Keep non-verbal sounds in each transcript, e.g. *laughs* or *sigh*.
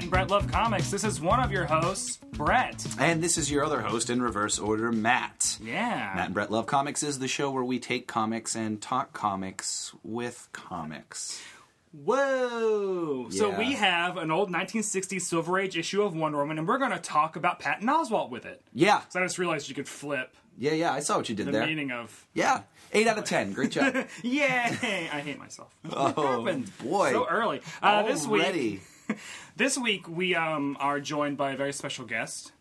Matt and Brett Love Comics. This is one of your hosts, Brett. And this is your other host in reverse order, Matt. Yeah. Matt and Brett Love Comics is the show where we take comics and talk comics with comics. Whoa! So we have an old 1960s Silver Age issue of Wonder Woman, and we're going to talk about Patton Oswalt with it. Yeah, So I just realized you could flip yeah, yeah. I saw what you did the there. meaning of Yeah, eight out of ten. Great job. *laughs* Yay! I hate myself. Oh, happened? boy. So early. Uh, this week. *laughs* this week we um, are joined by a very special guest,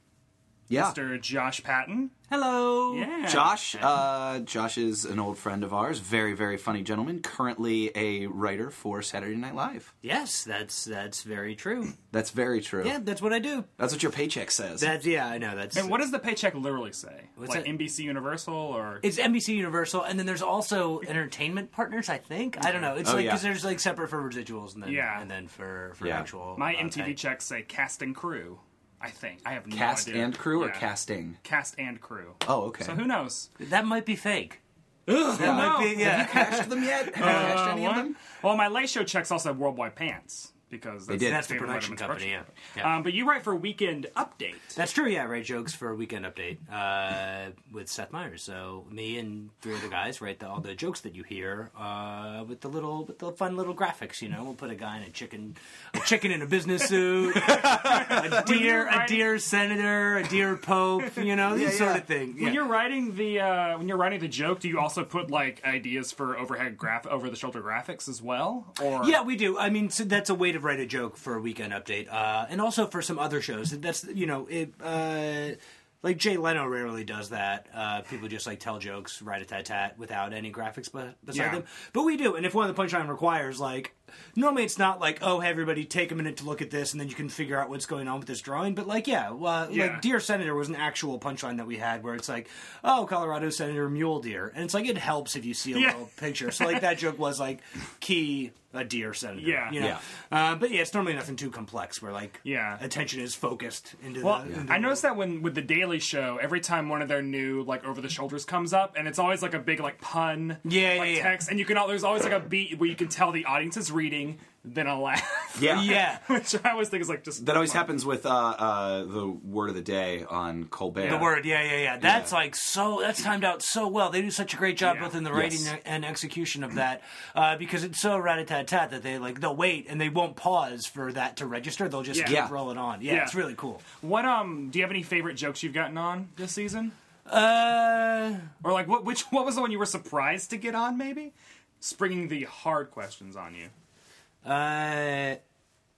Yeah, Mr. Josh Patton. Hello. Yeah, Josh. Uh, Josh is an old friend of ours. Very, very funny gentleman. Currently a writer for Saturday Night Live. Yes, that's that's very true. That's very true. Yeah, that's what I do. That's what your paycheck says. That's yeah, I know. That's And what does the paycheck literally say? What's like that? NBC Universal or it's NBC Universal, and then there's also entertainment partners. I think I don't know. It's Oh, like yeah. because there's like separate for residuals, and then Yeah. and then for for Yeah. actual. my uh, MTV pay. checks say cast and crew. I think I have no Cast idea. and crew or Yeah. casting? Cast and crew. Oh, okay. So who knows? That might be fake. that might be- yeah. Have you cashed them yet? Have you uh, cashed any of What? them? Well, my late show checks also have Worldwide Pants because that's did. That's the production company. Yeah. production yeah. Um, but you write for Weekend Update. That's true, yeah. Write jokes for Weekend Update uh, with Seth Meyers. So me and three other guys write the, all the jokes that you hear uh, with the little, with the fun little graphics. You know, we'll put a guy in a chicken, a chicken in a business suit, *laughs* a deer, a deer senator, a deer pope. You know, these Yeah, sort of thing. When Yeah. you're writing the uh, when you're writing the joke, do you also put like ideas for overhead graph over the shoulder graphics as well? Or Yeah, we do. I mean, so that's a way to write a joke for a weekend update, uh, and also for some other shows. That's you know, it, uh, like Jay Leno rarely does that. Uh, people just like tell jokes, write a tat tat without any graphics be- beside Yeah. them. But we do, and if one of the punchline requires like. Normally, it's not like, oh, hey, everybody, take a minute to look at this, and then you can figure out what's going on with this drawing. But like, yeah, uh, Yeah. like Dear Senator was an actual punchline that we had, where it's like, oh, Colorado Senator Mule Deer, and it's like it helps if you see a Yeah. little picture. So like that joke was like key a deer senator. Yeah. you know? Yeah. Uh, but yeah, it's normally nothing too complex where like Yeah. attention is focused into Well, the. into I the- noticed that when with the Daily Show, every time one of their new like over the shoulders comes up, and it's always like a big like pun, Yeah, like yeah, yeah. text, and you can all, there's always like a beat where you can tell the audience is reading, then a laugh, *laughs* Yeah. *laughs* Yeah. which I always think is like just That always happens with uh, uh, the word of the day on Colbert. The word, yeah, yeah, yeah. That's like so. That's timed out so well. They do such a great job Yeah. both in the writing Yes. and execution of that, uh, because it's so rat a tat tat that they like they'll wait and they won't pause for that to register. They'll just Yeah. keep Yeah. rolling on. Yeah, Yeah. it's really cool. What um? Do you have any favorite jokes you've gotten on this season? Uh, Or like what? Which what was the one you were surprised to get on? Maybe springing the hard questions on you. Uh,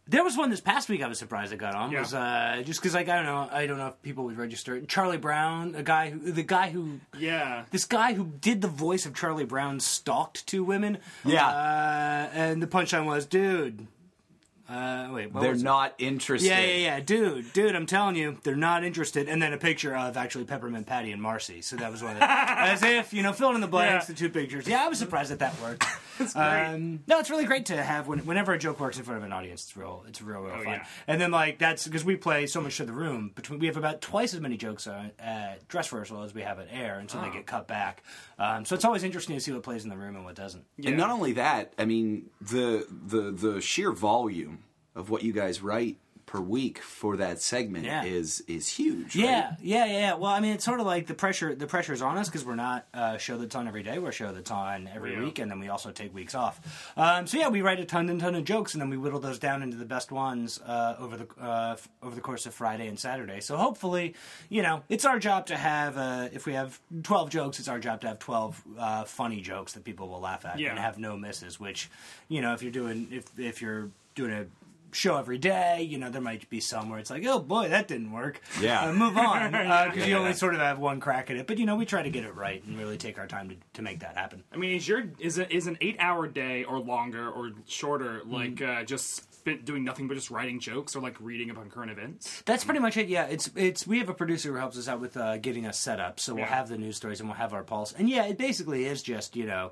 there was one this past week I was surprised I got on. Yeah. Was uh, just because like I don't know I don't know if people would register. Charlie Brown, a guy who the guy who Yeah. this guy who did the voice of Charlie Brown stalked two women. Yeah. uh, and the punchline was, dude. Uh, wait, what They're was it? not interested. Yeah, yeah, yeah, dude, dude. I'm telling you, they're not interested. And then a picture of actually Peppermint Patty and Marcy. So that was one of the, *laughs* as if you know, fill in the blanks, Yeah. the two pictures. Yeah, I was surprised that that worked. *laughs* It's great. Um, no, it's really great to have when, whenever a joke works in front of an audience. It's real. It's real, real Oh, fun. yeah. And then like that's because we play so much to the room. Between we have about twice as many jokes on, at dress rehearsal as we have at air, and so Oh. they get cut back. Um, so it's always interesting to see what plays in the room and what doesn't. And not only that, I mean the the the sheer volume of what you guys write per week for that segment Yeah. is is huge. Yeah, right? yeah, yeah, yeah. Well, I mean, it's sort of like the pressure. The pressure is on us because we're not a show that's on every day. We're a show that's on every Yeah. week, and then we also take weeks off. Um, so yeah, we write a ton and ton of jokes, and then we whittle those down into the best ones uh, over the uh, f- over the course of Friday and Saturday. So hopefully, you know, it's our job to have. Uh, if we have twelve jokes, it's our job to have twelve uh, funny jokes that people will laugh at Yeah. and have no misses. Which, you know, if you're doing if if you're doing a show every day, you know, there might be some where it's like, oh boy, that didn't work. Yeah. Uh, move on. *laughs* Because you Yeah. only sort of have one crack at it. But, you know, we try to get it right and really take our time to, to make that happen. I mean, is your is it is an eight hour day or longer or shorter Mm-hmm. like uh, just spent doing nothing but just writing jokes or like reading about current events? That's pretty much it. Yeah, it's it's we have a producer who helps us out with uh, getting us set up. So we'll Yeah. have the news stories and we'll have our pulse. And yeah, it basically is just you know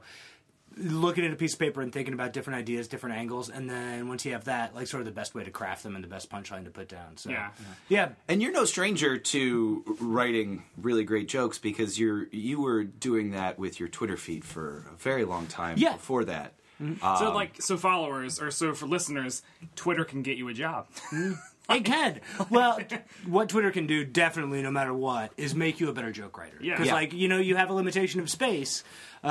looking at a piece of paper and thinking about different ideas, different angles, and then once you have that, like sort of the best way to craft them and the best punchline to put down. So Yeah. yeah, And you're no stranger to writing really great jokes because you're you were doing that with your Twitter feed for a very long time Yeah. before that. Mm-hmm. so um, like so followers or so for listeners, Twitter can get you a job. Mm-hmm. *laughs* It can. Well, what Twitter can do, definitely, no matter what, is make you a better joke writer. Yeah. Because, Yeah. like, you know, you have a limitation of space, uh,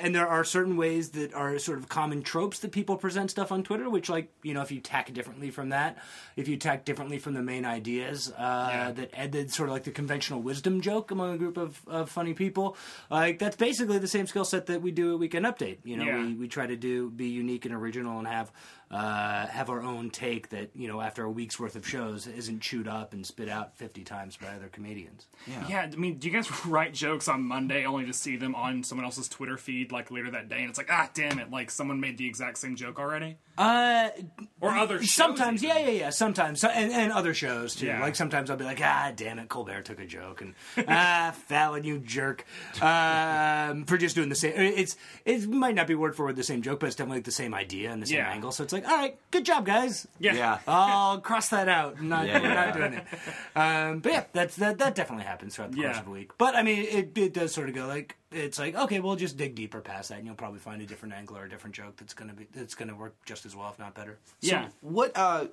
and there are certain ways that are sort of common tropes that people present stuff on Twitter, which, like, you know, if you tack differently from that, if you tack differently from the main ideas, uh, Yeah. that ended sort of like the conventional wisdom joke among a group of, of funny people, like, that's basically the same skill set that we do at Weekend Update. You know, Yeah. we, we try to do be unique and original and have uh, have our own take that you know after a week's worth of shows isn't chewed up and spit out 50 times by other comedians. Yeah, I mean, do you guys *laughs* write jokes on Monday only to see them on someone else's Twitter feed like later that day, and it's like, ah, damn it, like someone made the exact same joke already, uh or other shows sometimes even. yeah yeah yeah sometimes so, and, and other shows too Yeah. like sometimes i'll be like ah damn it colbert took a joke and *laughs* ah fallon you jerk um, for just doing the same it's it might not be word for word the same joke but it's definitely like the same idea and the same Yeah. angle so it's like all right good job guys Yeah. Yeah. *laughs* I'll cross that out. Not, Yeah, we're not doing it. Um, but yeah, that's that. That definitely happens throughout the course Yeah. of a week. But I mean, it, it does sort of go like it's like okay, we'll just dig deeper past that, and you'll probably find a different angle or a different joke that's gonna be that's gonna work just as well, if not better. yeah. What uh,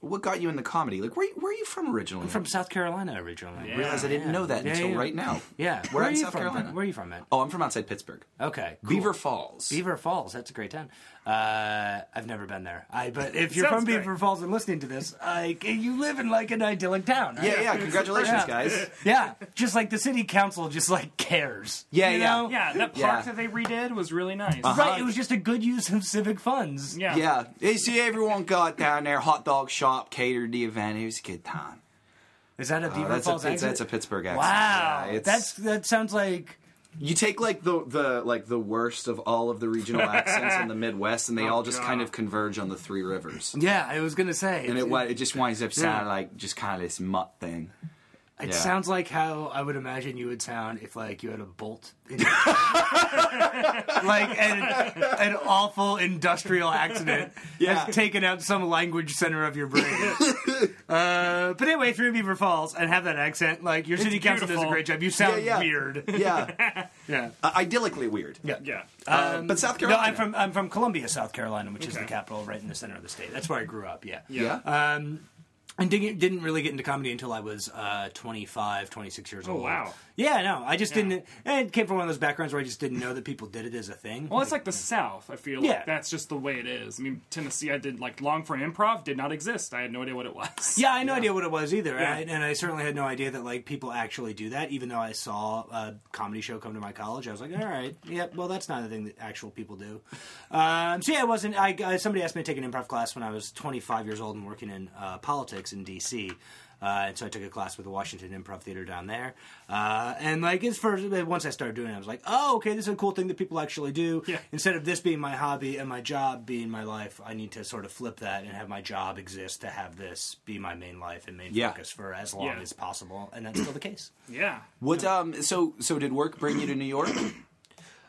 what got you in the comedy? Like, where where are you from originally? I'm from South Carolina originally. Yeah. realize I didn't know that Yeah, until yeah. right now. *laughs* Yeah. Where in are you South from? Carolina? Where are you from, man? Oh, I'm from outside Pittsburgh. Okay. cool. Beaver Falls. Beaver Falls. That's a great town. Uh, I've never been there. I but if you're Sounds from great. Beaver Falls and listening to this, like you live in like an idyllic town. right? Yeah, yeah. Congratulations, Yeah. guys. *laughs* Yeah, just like the city council just like cares. Yeah, you yeah. know? Yeah, that park Yeah. that they redid was really nice. Right, it was just a good use of civic funds. Yeah. Yeah. You see, everyone got down there. Hot dog shop catered the event. It was a good time. Is that a Beaver Oh, that's, Falls a, accent? that's a Pittsburgh accent. wow, Yeah, it's- that's that sounds like you take like the the like the worst of all of the regional *laughs* accents in the Midwest, and they Oh, all just kind of converge on the Three Rivers. yeah. I was gonna say, And it, wi- it just winds up sounding Yeah. like just kind of this mutt thing. It Yeah. sounds like how I would imagine you would sound if, like, you had a bolt, in *laughs* like an, an awful industrial accident *laughs* Yeah. has taken out some language center of your brain. *laughs* uh, but anyway, if you're in Beaver Falls and have that accent, like your city council does a great job. You sound Yeah, yeah. weird. Yeah, Yeah. uh, idyllically weird. Yeah. Yeah. Uh, but South Carolina. No, Carolina. I'm from I'm from Columbia, South Carolina, which is the capital, right in the center of the state. That's where I grew up. Yeah. Yeah. Um, and didn't, didn't really get into comedy until I was uh, 25, 26 years old. Oh, wow. Yeah, no, I just Yeah. didn't. And it came from one of those backgrounds where I just didn't know that people did it as a thing. Well, it's like the South. I feel Yeah. like that's just the way it is. I mean, Tennessee, I did like long for improv did not exist. I had no idea what it was. yeah, I had no idea what it was either, Yeah. and, I, and I certainly had no idea that like people actually do that. Even though I saw a comedy show come to my college, I was like, all right, yeah, well, that's not a thing that actual people do. Um, so yeah, it wasn't. I, I somebody asked me to take an improv class when I was 25 years old and working in uh, politics in D.C. Uh, and so I took a class with the Washington Improv Theater down there, uh, and like as first once I started doing it, I was like, "Oh, okay, this is a cool thing that people actually do." Yeah. Instead of this being my hobby and my job being my life, I need to sort of flip that and have my job exist to have this be my main life and main Yeah. focus for as long Yeah. as possible, and that's still the case. Yeah. What um so so did work bring you to New York?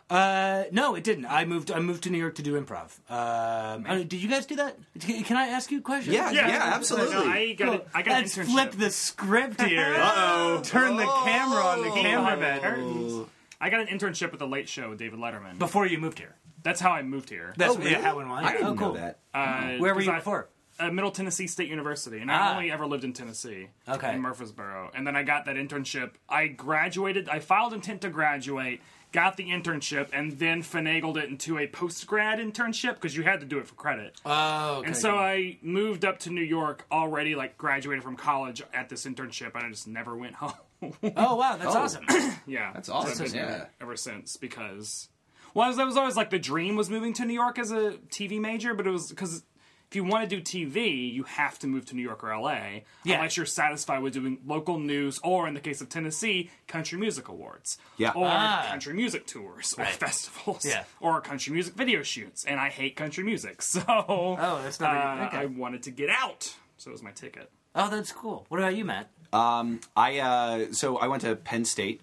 Uh, no, it didn't. I moved. I moved to New York to do improv. Um, uh, did you guys do that? Can can I ask you a question? Yeah, yeah, absolutely. No, I got, a, I got an Let's internship. flip the script here. *laughs* Uh-oh. Turn the camera on the Behind cameraman. I got an internship at the Late Show with David Letterman. Before you moved here. That's how I moved here. That's Oh, really? yeah, how and why. I didn't oh, cool. know that. Uh, Where were 'cause you I- before? uh, Middle Tennessee State University, and Ah. I only ever lived in Tennessee. Okay. In Murfreesboro, and then I got that internship. I graduated. I filed intent to graduate, got the internship, and then finagled it into a post grad internship because you had to do it for credit. Oh, okay. and so I moved up to New York already, like graduated from college at this internship, and I just never went *laughs* home. oh wow, that's Oh. awesome. *clears throat* yeah, That's So awesome, I've been yeah. here ever since because well, that was always like the dream was moving to New York as a TV major, but it was because if you want to do TV, you have to move to New York or LA, Yeah. unless you're satisfied with doing local news, or in the case of Tennessee, country music awards, Yeah. or Ah. country music tours, or Right. festivals, Yeah. or country music video shoots. And I hate country music, *laughs* so Oh, that's not uh, okay. I wanted to get out, so it was my ticket. oh, that's cool. What about you, Matt? Um, I uh, so I went to Penn State,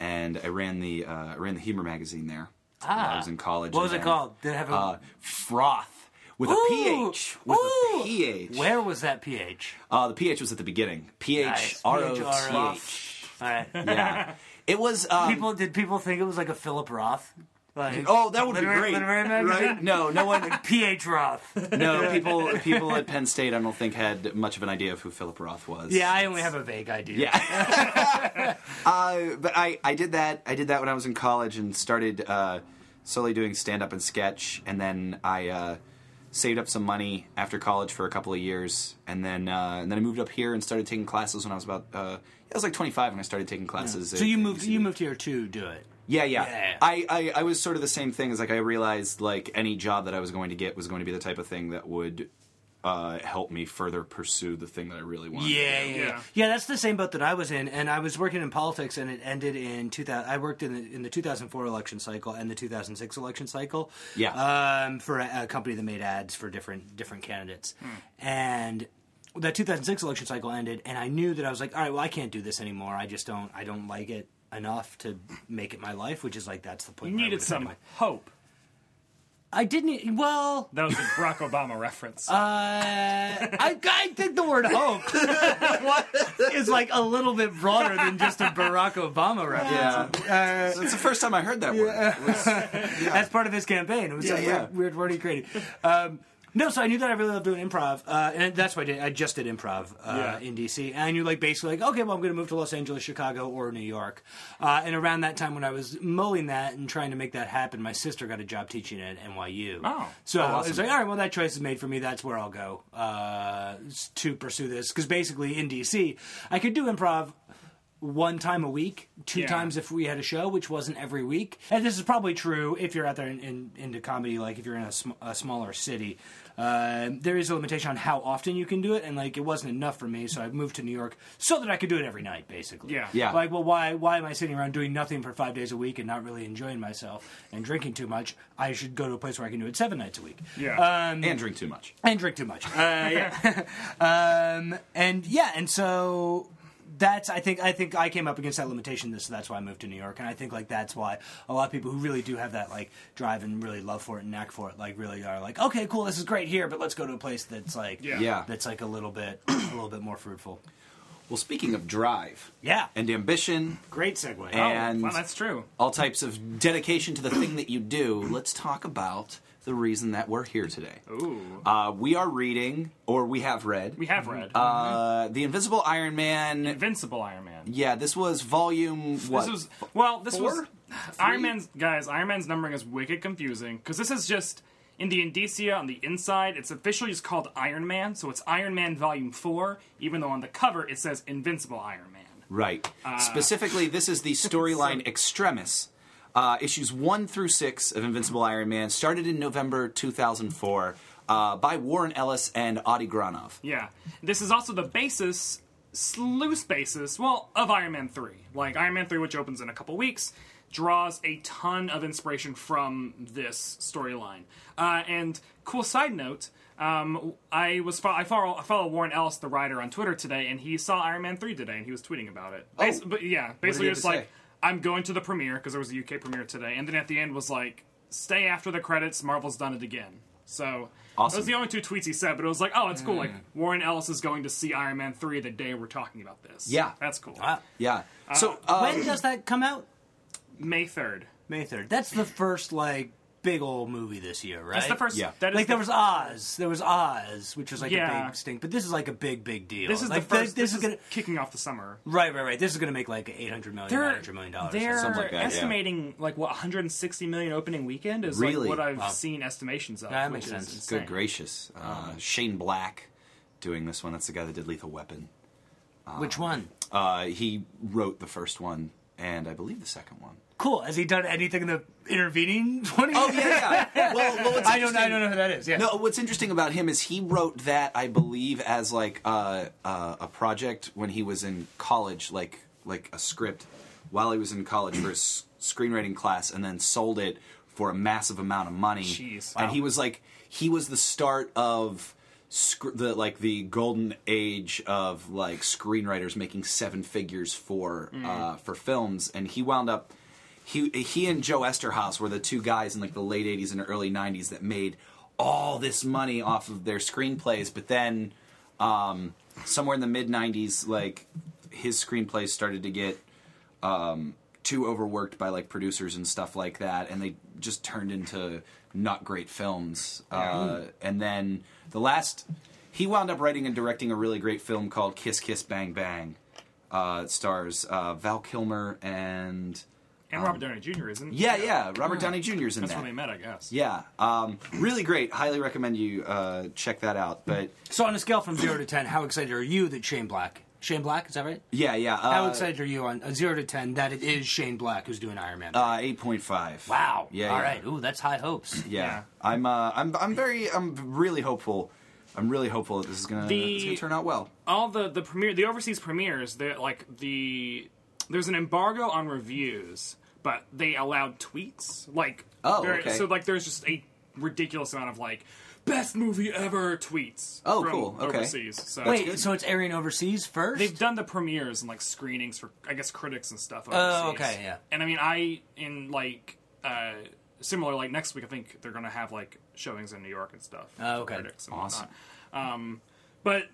and I ran the uh, I ran the humor magazine there. while I was in college. What was it called? Did it have a Uh, Phroth with a ph. With Ooh! a ph. Where was that PH? Uh, the ph was at the beginning. P H Nice. R O T P-H-R-O. H. All right. Yeah. *laughs* It was um, People did people think it was like a Philip Roth? Like, Oh, that would be literary- great, literary magazine? right? *laughs* No, no one. P.H. Roth. No, *laughs* people people at Penn State, I don't think had much of an idea of who Philip Roth was. Yeah, I only have a vague idea. Yeah. uh, but I, I did that. I did that when I was in college and started uh, slowly doing stand up and sketch. And then I uh, saved up some money after college for a couple of years. And then uh, and then I moved up here and started taking classes when I was about. Uh, I was like 25 when I started taking classes. So at- you moved. You moved here to do it. Yeah, yeah. Yeah. I, I, I was sort of the same thing as like I realized like any job that I was going to get was going to be the type of thing that would uh, help me further pursue the thing that I really wanted. Yeah, yeah, yeah, Yeah. yeah. That's the same boat that I was in, and I was working in politics, and it ended in 2000. I worked in the, in the 2004 election cycle and the 2006 election cycle. Yeah. um, for a, a company that made ads for different different candidates, and that 2006 election cycle ended, and I knew that I was like, all right, well, I can't do this anymore. I just don't. I don't like it enough to make it my life, which is like that's the point. You needed some taken hope. My- I didn't. Well, That was a Barack Obama reference. uh, I, I think the word hope *laughs* is like a little bit broader than just a Barack Obama reference. Yeah. So it's the first time I heard that word. It was- *laughs* That's part of his campaign. It was Yeah, a yeah. weird, weird word he created. Um, no, so I knew that I really loved doing improv, uh, and that's why I did. I just did improv uh, Yeah. in DC, and I knew like basically like okay, well I'm going to move to Los Angeles, Chicago, or New York. Uh, and around that time when I was mulling that and trying to make that happen, my sister got a job teaching at NYU. Oh. so Oh, I was like, all right, well that choice is made for me. That's where I'll go uh, to pursue this because basically in DC I could do improv one time a week, two Yeah. times if we had a show, which wasn't every week. And this is probably true if you're out there in, in, into comedy, like if you're in a, sm- a smaller city. Uh, there is a limitation on how often you can do it, and like it wasn't enough for me, so I moved to New York so that I could do it every night, basically. Yeah. Yeah. Like, well, why why am I sitting around doing nothing for five days a week and not really enjoying myself and drinking too much? I should go to a place where I can do it seven nights a week. Yeah. Um, and drink too much. and drink too much. Uh, *laughs* yeah. *laughs* um, and yeah, and so that's I think I think I came up against that limitation, so that's why I moved to New York, and I think like that's why a lot of people who really do have that like drive and really love for it and knack for it, like really are like, okay, cool, this is great here, but let's go to a place that's like Yeah. Yeah. that's like a little bit *clears throat* a little bit more fruitful. Well, speaking of drive Yeah, and ambition, great segue. And- oh, well, that's true. all types of dedication to the thing that you do, let's talk about the reason that we're here today. Ooh. Uh, we are reading, or we have read, We have read uh, The Invisible Iron Man. Invincible Iron Man. Yeah, this was volume, what? This was well. This was Four? Iron Man's guys. Iron Man's numbering is wicked confusing because this is just in the indicia on the inside. It's officially just called Iron Man, so it's Iron Man Volume Four. Even though on the cover it says Invincible Iron Man. Right. Uh, Specifically, this is the *laughs* storyline Extremis. Uh, issues 1 through 6 of Invincible Iron Man started in November 2004 uh, by Warren Ellis and Adi Granov. Yeah, this is also the basis, loose basis, well, of Iron Man 3. Like, Iron Man 3, which opens in a couple weeks, draws a ton of inspiration from this storyline. Uh, and, cool side note, um, I was fo- I follow I follow Warren Ellis, the writer, on Twitter today, and he saw Iron Man 3 today, and he was tweeting about it. Bas- but yeah, basically it's like? I'm going to the premiere, because there was a UK premiere today, and then at the end was like, stay after the credits, Marvel's done it again. So, Awesome. those are the only two tweets he said, but it was like, oh, it's cool. Like Warren Ellis is going to see Iron Man three the day we're talking about this. Yeah. that's cool. Wow. Yeah. So, uh, when does that come out? May third. May third. That's the first like big old movie this year, right? That's the first. Yeah. that is like the- there was Oz, there was Oz, which was like a Yeah. big stink, but this is like a big, big deal. This is like, the first. This, This, is gonna kicking off the summer. right, right, right. This is gonna make like eight hundred million, They're nine hundred million dollars. they're Something like that, yeah. estimating like what 160 million opening weekend is Really? like what I've Wow. seen estimations of. That which makes is sense. insane. good gracious. Uh, Shane Black doing this one. That's the guy that did Lethal Weapon. Which one? Uh, he wrote the first one, and I believe the second one. Cool. Has he done anything in the intervening *laughs* twenty? years? Oh, yeah, yeah. well, well *laughs* I don't. I don't know who that is. Yeah. No, what's interesting about him is he wrote that I believe as like uh, uh, a project when he was in college, like like a script while he was in college for his screenwriting class, and then sold it for a massive amount of money. Jeez. And he was like he was the start of the like the golden age of like screenwriters making seven figures for uh, for films, and he wound up he he and Joe Eszterhas were the two guys in like the late '80s and early '90s that made all this money off of their screenplays. But then, um, somewhere in the mid '90s, like his screenplays started to get um, too overworked by like producers and stuff like that, and they just turned into not great films. Uh, and then the last, he wound up writing and directing a really great film called Kiss Kiss Bang Bang. Uh, it stars uh, Val Kilmer and And Robert Downey Jr. isn't? yeah, yeah, Robert Downey Jr. is in there. That's that. where they met, I guess. Yeah, um, really great. Highly recommend you uh, check that out. But So on a scale from zero to ten, how excited are you that Shane Black? Shane Black, is that right? yeah, yeah. Uh, How excited are you on a zero to ten that it is Shane Black who's doing Iron Man? Uh, eight point five. wow. Yeah. All yeah. right. Ooh, that's high hopes. Yeah. Yeah. I'm. Uh, I'm. I'm very. I'm really hopeful. I'm really hopeful that this is gonna, The- it's gonna turn out well. all the the premiere the overseas premieres they're like the there's an embargo on reviews but they allowed tweets like Oh, there- okay. so like there's just a ridiculous amount of like best movie ever tweets Oh, from cool. Okay. overseas so Wait, so it's airing overseas first? they've done the premieres and like screenings for i guess critics and stuff Oh, overseas. okay, yeah. and i mean i in like uh similar like next week i think they're gonna have like showings in new york and stuff Oh, for okay. critics and Awesome. whatnot. um but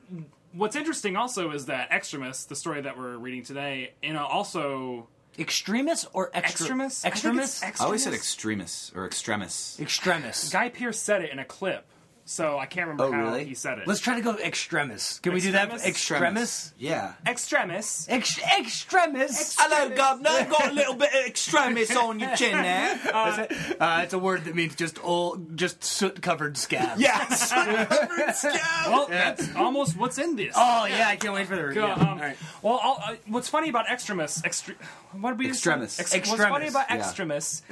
what's interesting also is that Extremis, the story that we're reading today, you know, also Extremis or extra- Extremis. I think Extremis? it's I always said Extremis. extremis or extremis. Extremis. Guy Pearce said it in a clip, so I can't remember Oh, how really? he said it. Let's try to go extremis. Can we do that? Extremis? Extremis. Yeah. Extremis. Ex- extremis. Hello, governor. Got a little bit of extremis *laughs* on your chin there. Is it? Uh, it's a word that means just old, just soot-covered scabs. yes. *laughs* Well, that's almost what's in this. Oh yeah, I can't wait for the review. Go, um, All right. Well, I'll, uh, what's funny about Extremis? Extre- what did we just say? Extremis. Ex- What's Extremis, funny about yeah. Extremis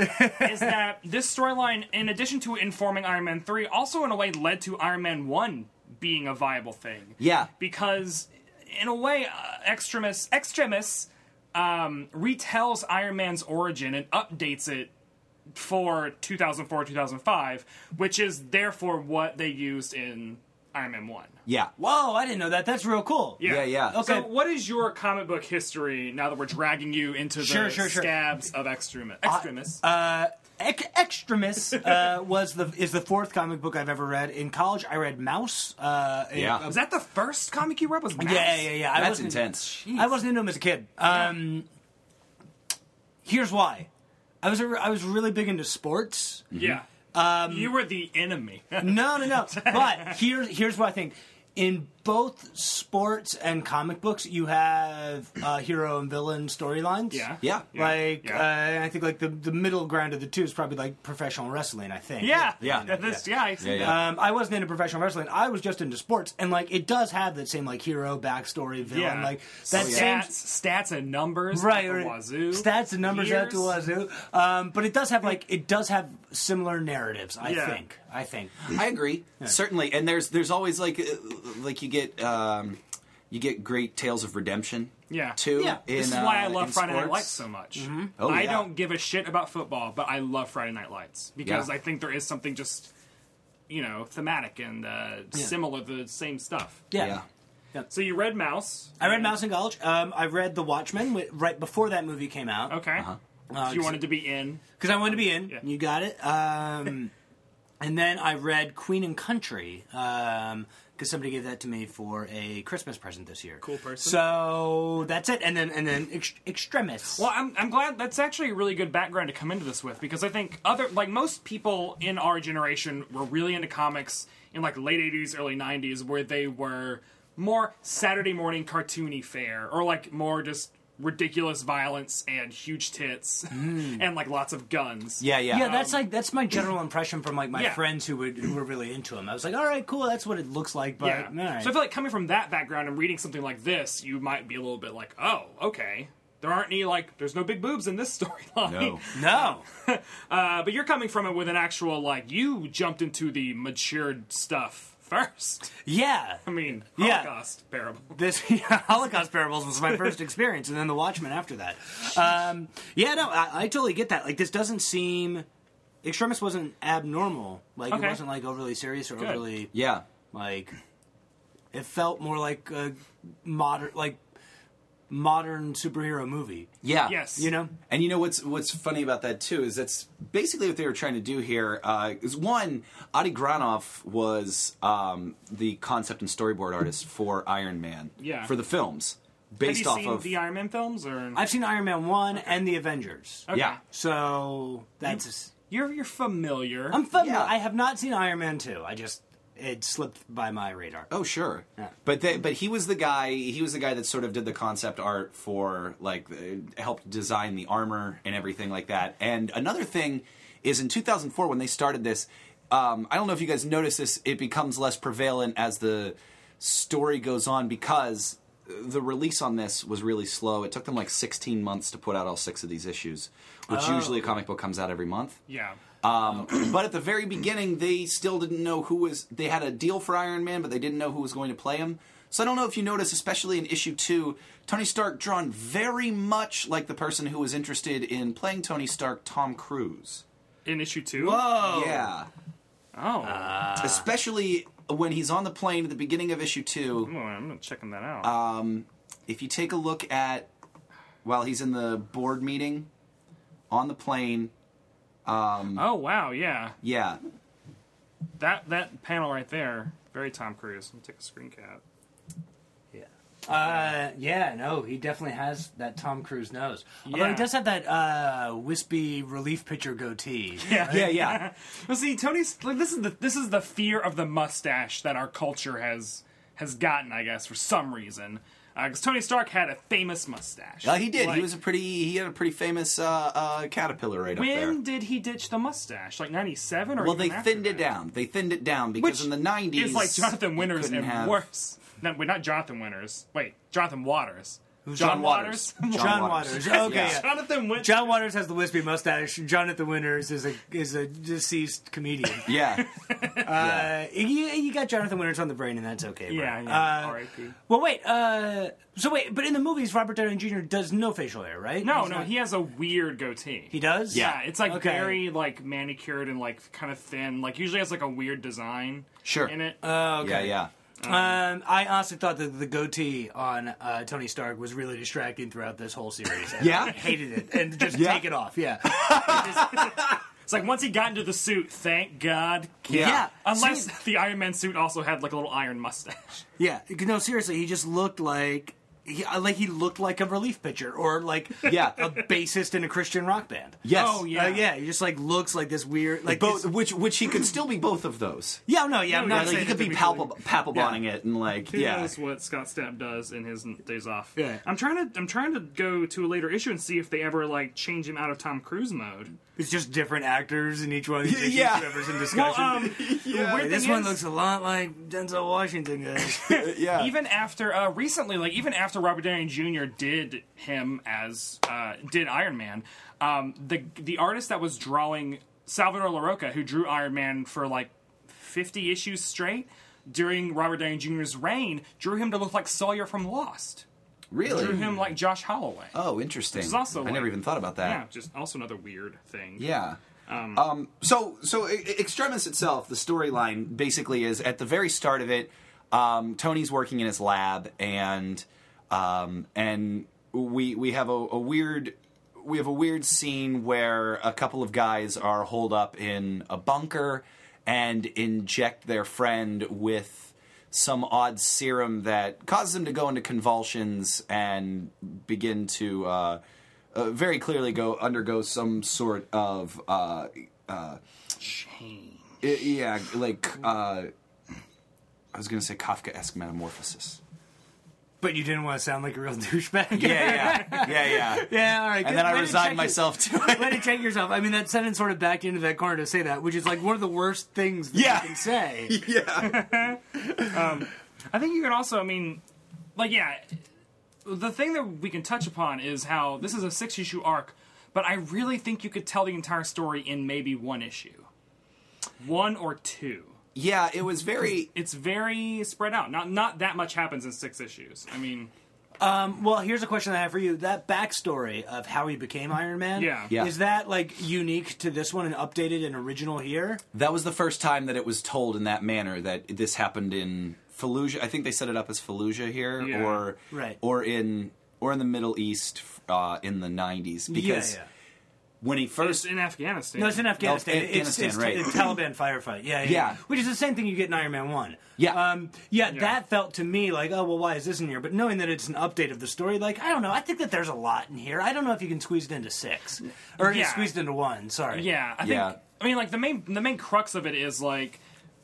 is that this storyline, in addition to informing Iron Man three, also in a way led to Iron Man one being a viable thing. Yeah. because in a way, uh, Extremis Extremis um, retells Iron Man's origin and updates it for 2004 2005, which is therefore what they used in Iron Man one. Yeah. Whoa, I didn't know that. That's real cool. Yeah, yeah. Okay. So, what is your comic book history now that we're dragging you into the Sure, sure, sure. scabs of Extremis? Extremis. Uh, Ex- Extremis uh, *laughs* was the is the fourth comic book I've ever read. In college, I read Maus. Uh, a- Yeah. a- was that the first comic you read? Was Maus? yeah, yeah, yeah. I That's wasn't- intense. I wasn't into him as a kid. Um, Here's why. I was a, I was really big into sports. Yeah. Um, you were the enemy. No, no, no. *laughs* but here's here's what I think. In both sports and comic books, you have uh, hero and villain storylines. yeah. Yeah. Like Yeah. Uh, I think like the the middle ground of the two is probably like professional wrestling. I think. Yeah. Yeah. Yeah. That's, yeah. I see Yeah, that. yeah. Um, I wasn't into professional wrestling. I was just into sports, and like it does have that same like hero backstory, villain, Yeah. like that stats, same stats and numbers. right, out the right. Wazoo. stats and numbers out to Years. wazoo. Um, but it does have like it does have similar narratives. I Yeah. think. I think. I agree. Certainly. And there's there's always like uh, like you get um, you get great tales of redemption. Yeah. Too. Yeah. In, This is why I uh, love in Friday Night. Lights so much. Oh, I yeah. don't give a shit about football, but I love Friday Night Lights because Yeah. I think there is something just, you know, thematic and uh, similar, the same stuff. Yeah. Yeah. So you read Maus. I read Maus in college. Um, I read The Watchmen wi- right before that movie came out. Okay. Uh-huh. Uh, you wanted to be in. because I wanted to be in. Yeah. You got it. Um, *laughs* and then I read Queen and Country because somebody gave that to me for a Christmas present this year. Cool person. So that's it. And then and then ex- Extremis. Well, I'm, I'm glad that's actually a really good background to come into this with because I think other like most people in our generation were really into comics in like late 80s, early 90s, where they were more Saturday morning cartoony fare or like more just ridiculous violence and huge tits *laughs* and like lots of guns. Yeah, yeah. yeah, that's like that's my general impression from like my Yeah. friends who would who were really into him. I was like, all right, cool, that's what it looks like. But Yeah. all right. So I feel like coming from that background and reading something like this, you might be a little bit like, oh, okay. There aren't any like, there's no big boobs in this *laughs* storyline. No. *laughs* no, Uh, but you're coming from it with an actual like you jumped into the matured stuff first. yeah, *laughs* I mean, Yeah. Holocaust parable. This *laughs* yeah, Holocaust Parables was my first experience, and then The Watchmen after that. Um, yeah, no, I, I totally get that. Like, this doesn't seem. Extremis wasn't abnormal. Like, Okay. it wasn't like overly serious or Good. overly yeah. like. It felt more like a modern, like modern superhero movie. Yeah. Yes. You know? And you know what's what's funny about that too is that's basically what they were trying to do here. Uh, is one, Adi Granov was um, the concept and storyboard artist for Iron Man Yeah. for the films. based Have you off seen of the Iron Man films? Or I've seen Iron Man one and the Avengers, Okay. yeah. so that's You're you're familiar. I'm familiar. Yeah. I have not seen Iron Man two. I just it slipped by my radar. Oh sure, Yeah. but they, but he was the guy. He was the guy that sort of did the concept art for like uh, helped design the armor and everything like that. And another thing is in 2004 when they started this. Um, I don't know if you guys noticed this. It becomes less prevalent as the story goes on because the release on this was really slow. It took them like 16 months to put out all six of these issues, which usually a comic book comes out every month. yeah. Um, *clears throat* but at the very beginning, they still didn't know who was. They had a deal for Iron Man, but they didn't know who was going to play him. So I don't know if you notice, especially in issue two, Tony Stark drawn very much like the person who was interested in playing Tony Stark, Tom Cruise. In issue two. Whoa! Yeah, Oh. especially when he's on the plane at the beginning of issue two. Oh, I'm checking that out. Um, if you take a look at while he's in the board meeting on the plane, oh wow, yeah. yeah, That that panel right there, very Tom Cruise. Let me take a screen cap. Yeah. Uh, yeah, no, he definitely has that Tom Cruise nose. Although Yeah. he does have that uh, wispy relief pitcher goatee. *laughs* Yeah, yeah, yeah. *laughs* well, see, Tony's like this is the this is the fear of the mustache that our culture has has gotten, I guess, for some reason. Because Tony Stark had a famous mustache. Uh, he did. Like, he was a pretty. He had a pretty famous uh, uh, caterpillar right up there. When did he ditch the mustache? Like ninety seven, or Well, they thinned it down. They thinned it down because Which in the nineties, It's like Jonathan Winters and have... worse. No, wait, not Jonathan Winters. Wait, Jonathan Waters. John Waters. John, John Waters. Waters. Okay. Yeah. yeah. Jonathan Winters. John Waters has the wispy mustache. Jonathan Winters is a is a deceased comedian. *laughs* Yeah, Uh, you, you got Jonathan Winters on the brain, and that's okay. Bro. Yeah, yeah. Uh, R.I.P. well, wait. Uh, so wait, but in the movies, Robert Downey Jr. does no facial hair, right? No, He's no, not- he has a weird goatee. he does. Yeah, it's like Okay. very like manicured and like kind of thin. Like usually has like a weird design. Sure. In it. Oh, okay. yeah, yeah. Um, I honestly thought that the goatee on uh, Tony Stark was really distracting throughout this whole series. And Yeah? I hated it, and just Yeah. take it off. Yeah, *laughs* it's like once he got into the suit, thank God. Yeah. yeah. Unless See- the Iron Man suit also had like a little iron mustache. yeah. No, seriously, he just looked like. He, uh, like he looked like a relief pitcher or like Yeah. a *laughs* bassist in a Christian rock band. Yes. Oh, yeah. Uh, yeah, he just like looks like this weird like Both, this- which which he could still be both of those. yeah, no, yeah, I'm No, not Like, saying he could be to palpable, palpaboning it and like Who yeah. knows what Scott Stapp does in his days off? Yeah. I'm trying to I'm trying to go to a later issue and see if they ever like change him out of Tom Cruise mode. It's just different actors in each one of these issues. Yeah. Whoever's in Well, um, Yeah. weird this one is- looks a lot like Denzel Washington, guys. *laughs* yeah. even after uh, recently, like even after Robert Downey Jr. did him as uh, did Iron Man, um, the the artist that was drawing Salvador Larroca, who drew Iron Man for like fifty issues straight during Robert Downey Jr.'s reign, drew him to look like Sawyer from Lost. Really. Drew him like Josh Holloway. oh, interesting. is also I like- never even thought about that. yeah, just also another weird thing. Yeah. Um, so, so E- Extremis itself, the storyline basically is at the very start of it. Um, Tony's working in his lab, and um, and we we have a, a weird we have a weird scene where a couple of guys are holed up in a bunker and inject their friend with some odd serum that causes him to go into convulsions and begin to uh, uh, very clearly go undergo some sort of uh, uh, Shame. yeah, like uh, I was going to say Kafka-esque metamorphosis. But you didn't want to sound like a real *laughs* douchebag. Yeah, yeah, yeah, yeah. *laughs* yeah. All right. And then I resigned myself to it. Way to check yourself. I mean, that sentence sort of backed into that corner to say that, which is like one of the worst things that Yeah. you can say. *laughs* yeah, um, I think you can also, I mean, like, yeah, the thing that we can touch upon is how this is a six issue arc, but I really think you could tell the entire story in maybe one issue. One or two. Yeah. It was very It's very spread out. Not not that much happens in six issues. I mean, Um, Well, here's a question I have for you. That backstory of how he became Iron Man, Yeah. Yeah. is that like unique to this one and updated and original here? that was the first time that it was told in that manner that this happened in Fallujah. I think they set it up as Fallujah here, Yeah. or Right. or in or in the Middle East uh, in the '90s. Because yeah, when he It's first in Afghanistan. No, it's in Afghanistan. Oh, it's, Afghanistan, it's right. a Taliban firefight. Yeah, yeah, Yeah. Which is the same thing you get in Iron Man One. Yeah. um, yeah, Yeah. That felt to me like, oh well, why is this in here? But knowing that it's an update of the story, like I don't know. I think that there's a lot in here. I don't know if you can squeeze it into six or Yeah. squeezed it into one. Sorry. Yeah, I Yeah. think. I mean, like the main the main crux of it is like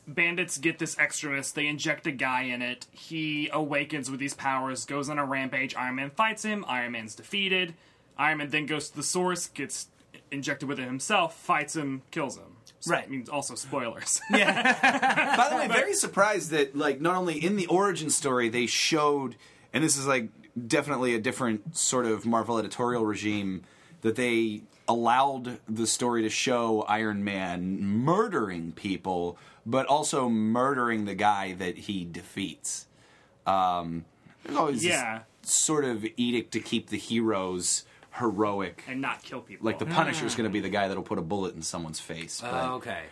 bandits get this Extremis. They inject a guy in it. He awakens with these powers, goes on a rampage. Iron Man fights him. Iron Man's defeated. Iron Man then goes to the source, gets injected with it himself, fights him, kills him. So, Right. I mean, also spoilers. *laughs* Yeah. By the way, very surprised that like not only in the origin story they showed, and this is like definitely a different sort of Marvel editorial regime that they allowed the story to show Iron Man murdering people, but also murdering the guy that he defeats. Um, there's always Yeah. this sort of edict to keep the heroes heroic. and not kill people. Like the Punisher's going to be the guy that'll put a bullet in someone's face. But, Oh, okay.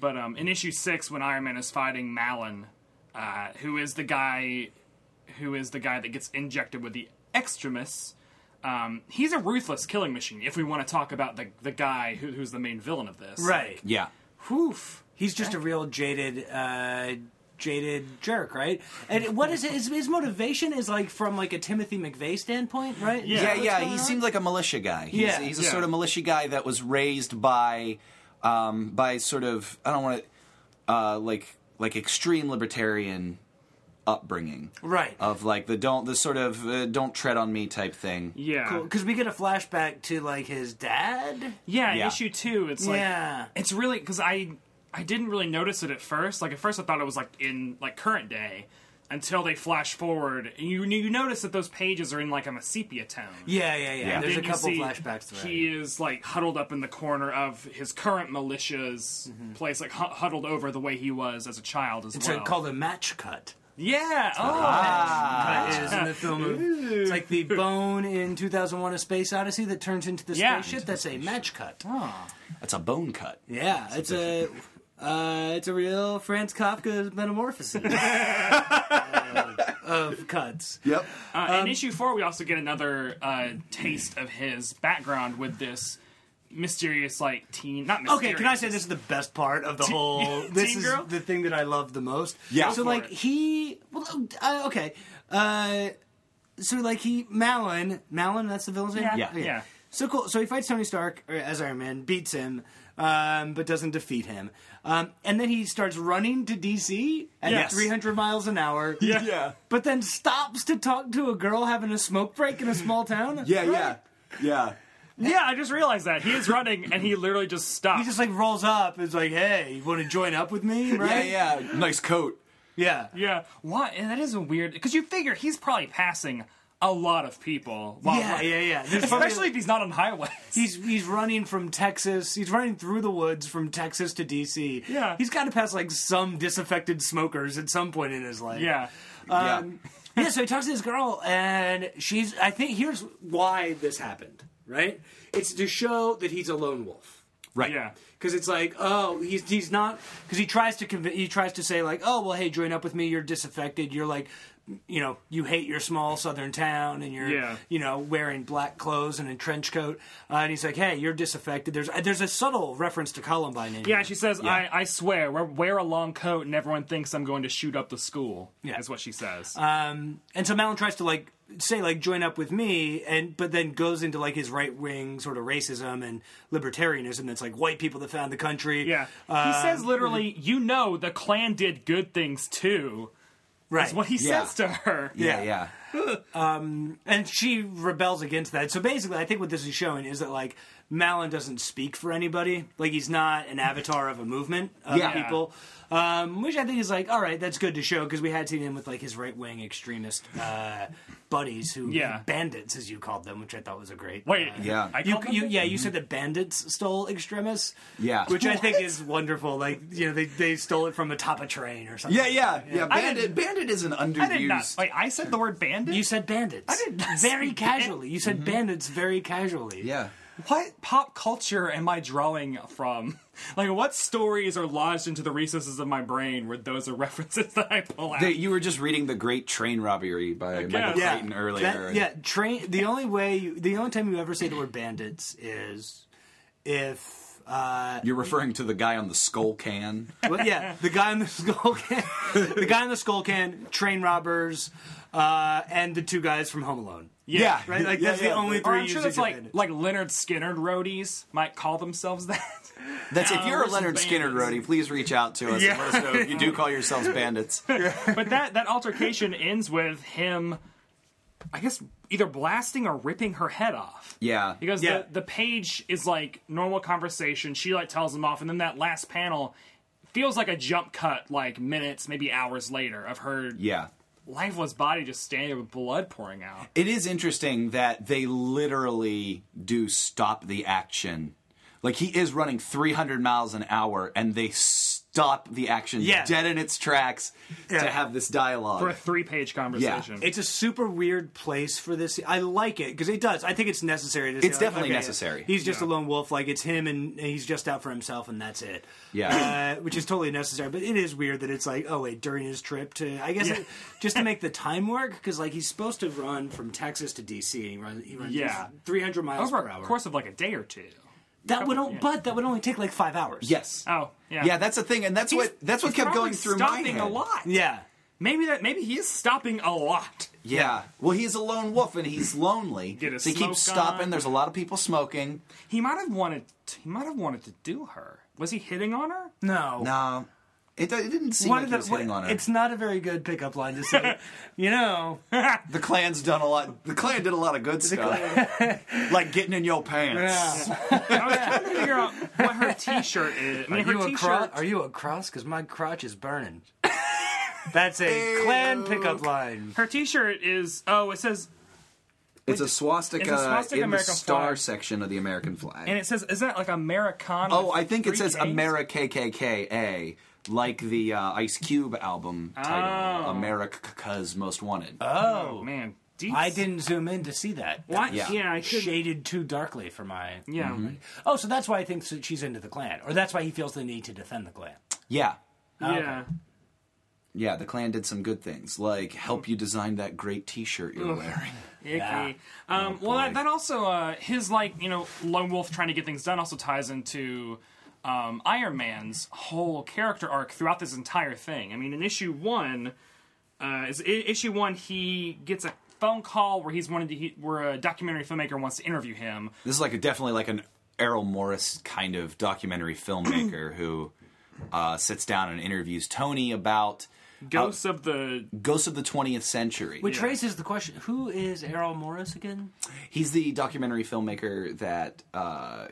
But um, in issue six, when Iron Man is fighting Mallen, uh, who is the guy, who is the guy that gets injected with the Extremis, um, he's a ruthless killing machine. If we want to talk about the the guy who, who's the main villain of this, Right. yeah. Whew. He's just a real jaded, uh, jaded jerk, right? And what is it? His, his motivation is like from like a Timothy McVeigh standpoint, right? Yeah. Yeah, yeah. He on? seemed like a militia guy. He's, Yeah. he's a Yeah. sort of militia guy that was raised by, um, by sort of I don't want to, uh, like like extreme libertarian upbringing right. of like the don't the sort of uh, don't tread on me type thing. Yeah, Cool. Because we get a flashback to like his dad. yeah. Yeah. Issue two, it's like yeah. it's really because I I didn't really notice it at first. Like at first, I thought it was like in like current day. Until they flash forward, and you you notice that those pages are in like a sepia tone. Yeah, yeah, yeah. Yeah. There's a couple see flashbacks to that. He is like huddled up in the corner of his current militia's Mm-hmm. place, like hu- huddled over the way he was as a child as It's well. uh, called a match cut. yeah. Oh, Ah. Cut is in the film. Of, it's *laughs* like the bone in 2001: A Space Odyssey that turns into the Yeah. spaceship. That's a match cut. Oh. That's a bone cut. Yeah, it's a uh, it's a real Franz Kafka metamorphosis *laughs* uh, of cuts. Yep. Uh, Um, in issue four, we also get another uh, taste of his background with this mysterious, like teen. Not mysterious. Okay, can I say this is the best part of the whole? *laughs* This Teen is girl? the thing that I love the most. Yeah. So like it. he, well, uh, okay. Uh, so like he Mallen, Mallen, that's the villain's name. Yeah, Yeah. Okay. yeah. So cool. So he fights Tony Stark or, as Iron Man, beats him, um, but doesn't defeat him. Um, and then he starts running to DC at Yes. 300 miles an hour. Yeah. Yeah. But then stops to talk to a girl having a smoke break in a small town. *laughs* Yeah, Right? yeah, yeah. Yeah, I just realized that he is running and he literally just stops. He just like rolls up. Is like, "Hey, you want to join up with me?" *laughs* Right? Yeah, yeah. Nice coat. yeah. yeah. Why? And that is a weird because you figure he's probably passing a lot of people. While Yeah, yeah, yeah. There's *laughs* Especially if he's not on highways. He's he's running from Texas. He's running through the woods from Texas to DC. Yeah. He's got to pass like some disaffected smokers at some point in his life. yeah. Um, yeah. So he talks to this girl, and she's. I think here's why this happened. Right. It's to show that he's a lone wolf. Right. Yeah. Because it's like, oh, he's he's not. Because he tries to conv- he tries to say like, oh, well, hey, join up with me. You're disaffected. You're like, you know, you hate your small southern town, and you're, Yeah. you know, wearing black clothes and a trench coat. Uh, and he's like, hey, you're disaffected. There's there's a subtle reference to Columbine in Yeah, here. she says, I, I swear, wear, wear a long coat and everyone thinks I'm going to shoot up the school. Yeah. Is what she says. Um, and so Mallen tries to like say like join up with me, and but then goes into like his right wing sort of racism and libertarianism. That's like white people that found the country. yeah. Uh, he says literally, you know, the Klan did good things too. Right. Is what he Yeah. says to her. Yeah, Yeah. yeah. *laughs* and she rebels against that. So basically, I think what this is showing is that like Mallen doesn't speak for anybody. Like he's not an avatar of a movement of Yeah. people, um, which I think is like all right. That's good to show because we had seen him with like his right wing extremist uh, buddies who Yeah. bandits as you called them, which I thought was a great. Wait. uh, Yeah. I You, you, yeah, you said that bandits stole Extremis. Yeah. which I think is wonderful. Like you know, they, they stole it from atop a train or something. Yeah, yeah, yeah. I Bandit, Bandit is an I did not. underused. Wait, I said the word bandit? You said bandits. I did not very say casually. You said Mm-hmm. bandits very casually. yeah, what pop culture am I drawing from? *laughs* Like, what stories are lodged into the recesses of my brain where those are *laughs* references that I pull out? That you were just reading the Great Train Robbery by. Michael Yeah. Crichton earlier. That- and- yeah, train. The only way, you, the only time you ever say the word bandits is if. Uh, You're referring to the guy on the Skoal can. well, yeah, the guy in the *laughs* Skoal can, the guy in the Skoal can, train robbers, uh, and the two guys from Home Alone. Yeah, Right, like Yeah, that's yeah. the only or three I'm sure usage that's like like Lynyrd Skynyrd roadies might call themselves that. *laughs* That's if Uh, you're a Lynyrd Skynyrd bandits? roadie, please reach out to us Yeah. and let us know if you do call yourselves *laughs* bandits. *laughs* but that that altercation ends with him, I guess, either blasting or ripping her head off. Yeah. Because Yeah. the the page is like normal conversation. She like tells him off, and then that last panel feels like a jump cut, like minutes, maybe hours later, of her Yeah. Lifeless body just standing there with blood pouring out. It is interesting that they literally do stop the action. Like he is running 300 miles an hour and they stop the action Yeah. dead in its tracks Yeah. to have this dialogue. For a three page conversation. Yeah. It's a super weird place for this. I like it because it does. I think it's necessary. To say, It's like, definitely okay, necessary. He's just Yeah. a lone wolf. Like it's him, and he's just out for himself, and that's it. Yeah. uh, which is totally necessary. But it is weird that it's like, oh wait, during his trip to, I guess, Yeah. it, *laughs* just to make the time work because like he's supposed to run from Texas to DC, and he runs, he runs Yeah. three hundred miles over per a hour. course of like a day or two. That would, couple- on- yeah. but that would only take like five hours. yes. Oh, yeah. Yeah, that's the thing, and that's He's- what that's what kept going through my stopping head. a lot. yeah. Maybe that maybe he is stopping a lot. Yeah. Well, he's a lone wolf and he's lonely. Get his so he keeps stopping. on. There's a lot of people smoking. He might have wanted he might have wanted to do her. Was he hitting on her? No. No, it, it didn't seem One like of he the- was hitting on her. It's not a very good pickup line to say. *laughs* you know, The Klan's done a lot. The Klan did a lot of good stuff, *laughs* like getting in your pants. *laughs* I was trying to figure out what her T-shirt is. I mean, Are her you, a T-shirt. cro- are you a cross? Because my crotch is burning. That's a Klan pickup line. her T-shirt is oh, it says It's a swastika, It's a swastika in American the star flag. section of the American flag. and it says is that like Americana? oh, I think it three says Ks? America KKKA, like the uh, Ice Cube album title, Oh. America's Most Wanted. Oh man, deep. I didn't zoom in to see that. What? Yeah. Yeah, I could. Shaded too darkly for my. Yeah. Oh, so that's why I think that she's into the Klan, or that's why he feels the need to defend the Klan. yeah. Yeah. Yeah, the Klan did some good things, like help you design that great T-shirt you're wearing. *laughs* Icky. Yeah. Um, well, that, that also uh, his like you know lone wolf trying to get things done also ties into um, Iron Man's whole character arc throughout this entire thing. I mean, in issue one, uh, is issue one he gets a phone call where he's wanted to he, where a documentary filmmaker wants to interview him. This is like a, definitely like an Errol Morris kind of documentary filmmaker *clears throat* who uh, sits down and interviews Tony about Ghosts of the Ghosts of the 20th Century. Which Yeah. raises the question: Who is Errol Morris again? He's the documentary filmmaker that uh,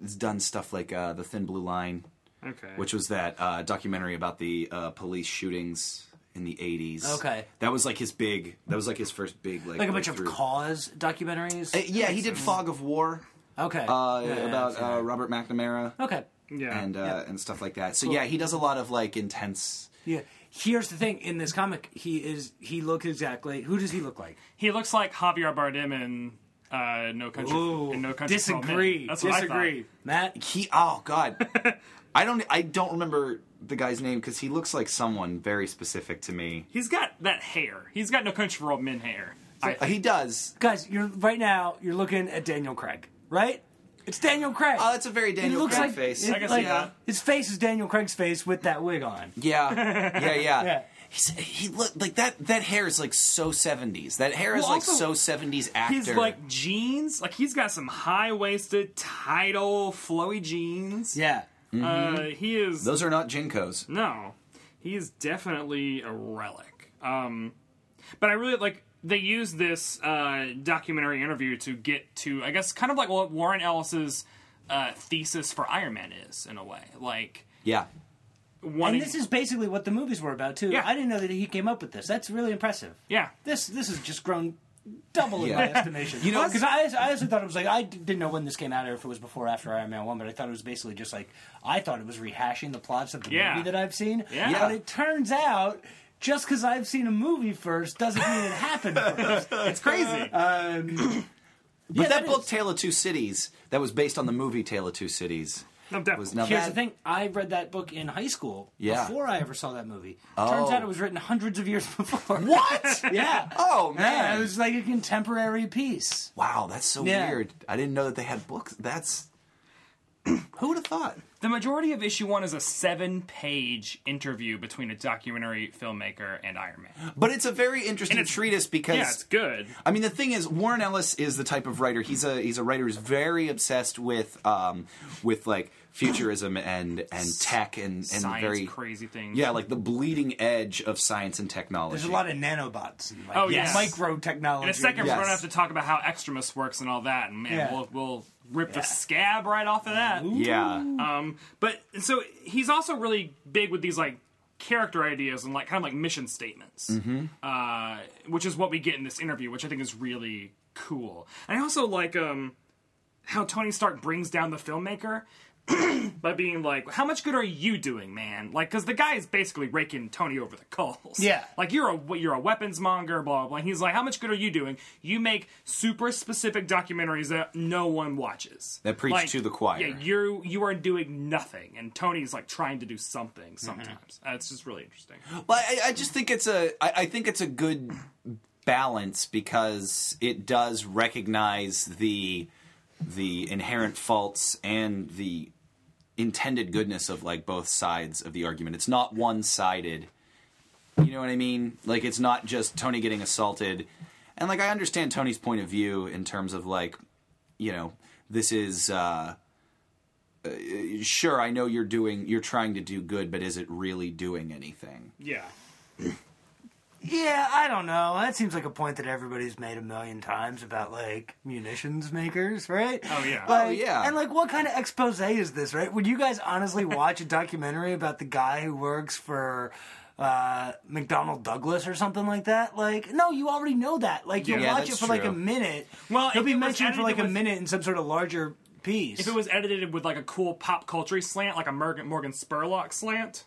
has done stuff like uh, The Thin Blue Line, okay, which was that uh, documentary about the uh, police shootings in the 80s. Okay. That was like his big, that was like his first big, like, Like a bunch of breakthrough. cause documentaries. Uh, yeah, he did Fog of War okay. uh, Yeah, yeah, about I've uh. Robert McNamara. okay. yeah, and uh, Yeah. and stuff like that. So yeah, he does a lot of like intense. Yeah. Here's the thing: in this comic, he is he looks exactly. Who does he look like? he looks like Javier Bardem in uh, No Country. in No Country for Old Men. disagree. That's what I thought. disagree. Matt. He oh god, *laughs* I don't I don't remember the guy's name because he looks like someone very specific to me. He's got that hair. He's got no country for old men hair. I he does. Guys, you're right now. You're looking at Daniel Craig, right? It's Daniel Craig. Oh, that's a very Daniel looks Craig like face. it- I guess, like, yeah. His face is Daniel Craig's face with that wig on. Yeah, yeah, yeah. *laughs* Yeah. He's, he look like that. That hair is like so seventies. That hair is Well, like also, so seventies actor. His like jeans, like he's got some high waisted, title, flowy jeans. Yeah. Uh, he is Those are not JNCOs. no, he is definitely a relic. Um, but I really like they use this uh, documentary interview to get to, I guess, kind of like what Warren Ellis's uh, thesis for Iron Man is in a way, like. Yeah, One, And this is basically what the movies were about too. Yeah. I didn't know that he came up with this. That's really impressive. yeah, This this has just grown double in my *laughs* estimation. You know- because I, I honestly thought it was like I didn't know when this came out or if it was before or after Iron Man one, but I thought it was basically just like I thought it was rehashing the plots of the Yeah. movie that I've seen. Yeah. But it turns out just because I've seen a movie first doesn't mean it happened first. *laughs* it's crazy. Um, *clears throat* But Yeah, that, that book, is. Tale of Two Cities, that was based on the movie Tale of Two Cities. No, definitely. Was now Here's that, the thing: I read that book in high school Yeah. before I ever saw that movie. Oh. Turns out it was written hundreds of years *laughs* before. What? *laughs* yeah. Oh Yeah, man! it was like a contemporary piece. wow, that's so Yeah. weird. I didn't know that they had books. That's *clears throat* who would have thought? The majority of issue one is a seven-page interview between a documentary filmmaker and Iron Man. But it's a very interesting it's- treatise because Yeah, it's good. I mean, the thing is, Warren Ellis is the type of writer. He's a he's a writer who's very obsessed with um with like futurism and and tech and and Science, very crazy things. yeah, like the bleeding edge of science and technology. There's a lot of nanobots and like Oh, yes. micro technology. In a second, Yes. we're gonna have to talk about how Extremis works and all that, and man, Yeah. we'll, we'll rip the scab right off of that. yeah. Um, but so he's also really big with these like character ideas and like kind of like mission statements, Mm-hmm. uh, which is what we get in this interview, which I think is really cool. And I also like um, how Tony Stark brings down the filmmaker. *clears throat* by being like, how much good are you doing, man? Like, because the guy is basically raking Tony over the coals. Yeah. like you're a you're a weapons monger, blah blah. blah. And he's like, how much good are you doing? You make super specific documentaries that no one watches. That preach Like, to the choir. Yeah, you you are doing nothing, and Tony's like trying to do something sometimes. Uh, it's just really interesting. Well, I, I just think it's a I, I think it's a good balance because it does recognize the the inherent faults and the intended goodness of like both sides of the argument. It's not one sided. You know what I mean? Like it's not just Tony getting assaulted. And like I understand Tony's point of view in terms of like, you know, this is uh uh, sure I know you're doing you're trying to do good, but is it really doing anything? Yeah, Yeah, I don't know. That seems like a point that everybody's made a million times about like munitions makers, right? Oh, yeah. Like, Oh, yeah. And like, what kind of expose is this, right? Would you guys honestly *laughs* watch a documentary about the guy who works for? Uh, McDonnell Douglas or something like that. Like, no, you already know that. Like, you'll Yeah, watch it that's for like a minute. Well, he'll if be it mentioned for like a minute in some sort of larger piece. if it was edited with like a cool pop culture slant, like a Morgan, Morgan Spurlock slant.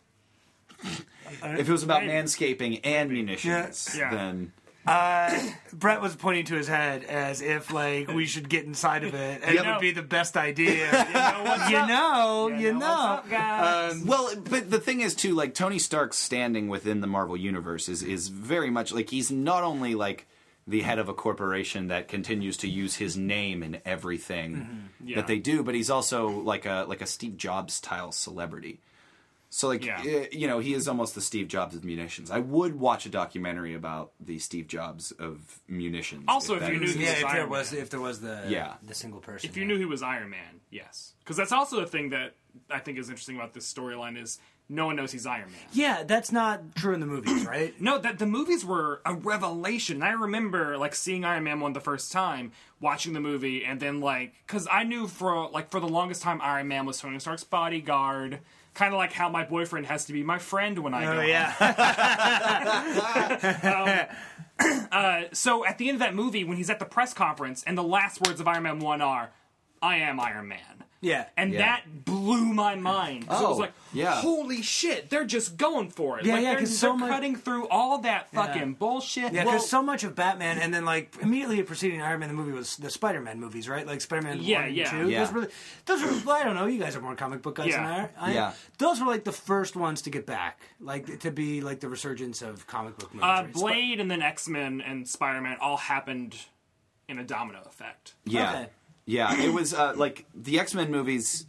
If it was about Maybe. manscaping and munitions, Yeah. then uh, Brett was pointing to his head as if like we should get inside of it, and it would be the best idea. *laughs* know what's you up? know, you know know. what's up, guys? Um, well, but the thing is too, like Tony Stark's standing within the Marvel universe is is very much like he's not only like the head of a corporation that continues to use his name in everything mm-hmm. Yeah. that they do, but he's also like a like a Steve Jobs style celebrity. So like Yeah. eh, you know he is almost the Steve Jobs of munitions. I would watch a documentary about the Steve Jobs of munitions. Also, if that you knew exists. he Yeah, was if there Iron was Man. if there was the Yeah. the single person. if you yeah. knew he was Iron Man, yes, because that's also the thing that I think is interesting about this storyline is no one knows he's Iron Man. Yeah, that's not true in the movies, *clears throat* right? No, that the movies were a revelation. I remember like seeing Iron Man one the first time, watching the movie, and then like because I knew for like for the longest time Iron Man was Tony Stark's bodyguard, kind of like how my boyfriend has to be my friend when I oh, go. Oh out. yeah, *laughs* um, *clears throat* uh, So at the end of that movie, when he's at the press conference, and the last words of Iron Man one are, "I am Iron Man." Yeah. And Yeah. that blew my mind. 'Cause it was Oh, like, yeah. holy shit, they're just going for it. Yeah, like, yeah, they're, 'cause so they're much- cutting through all that fucking bullshit. Yeah, Well, because so much of Batman, and then like immediately preceding Iron Man, the movie was the Spider-Man movies, right? Like Spider-Man Yeah, one and yeah. two. Yeah. Those were, those were. I don't know. You guys are more comic book guys Yeah. than I are. I am. Yeah. Those were like the first ones to get back, like to be like the resurgence of comic book movies. uh, right? Blade and then X Men and Spider Man all happened in a domino effect. Yeah, Okay. Yeah. It was uh, like the X Men movies.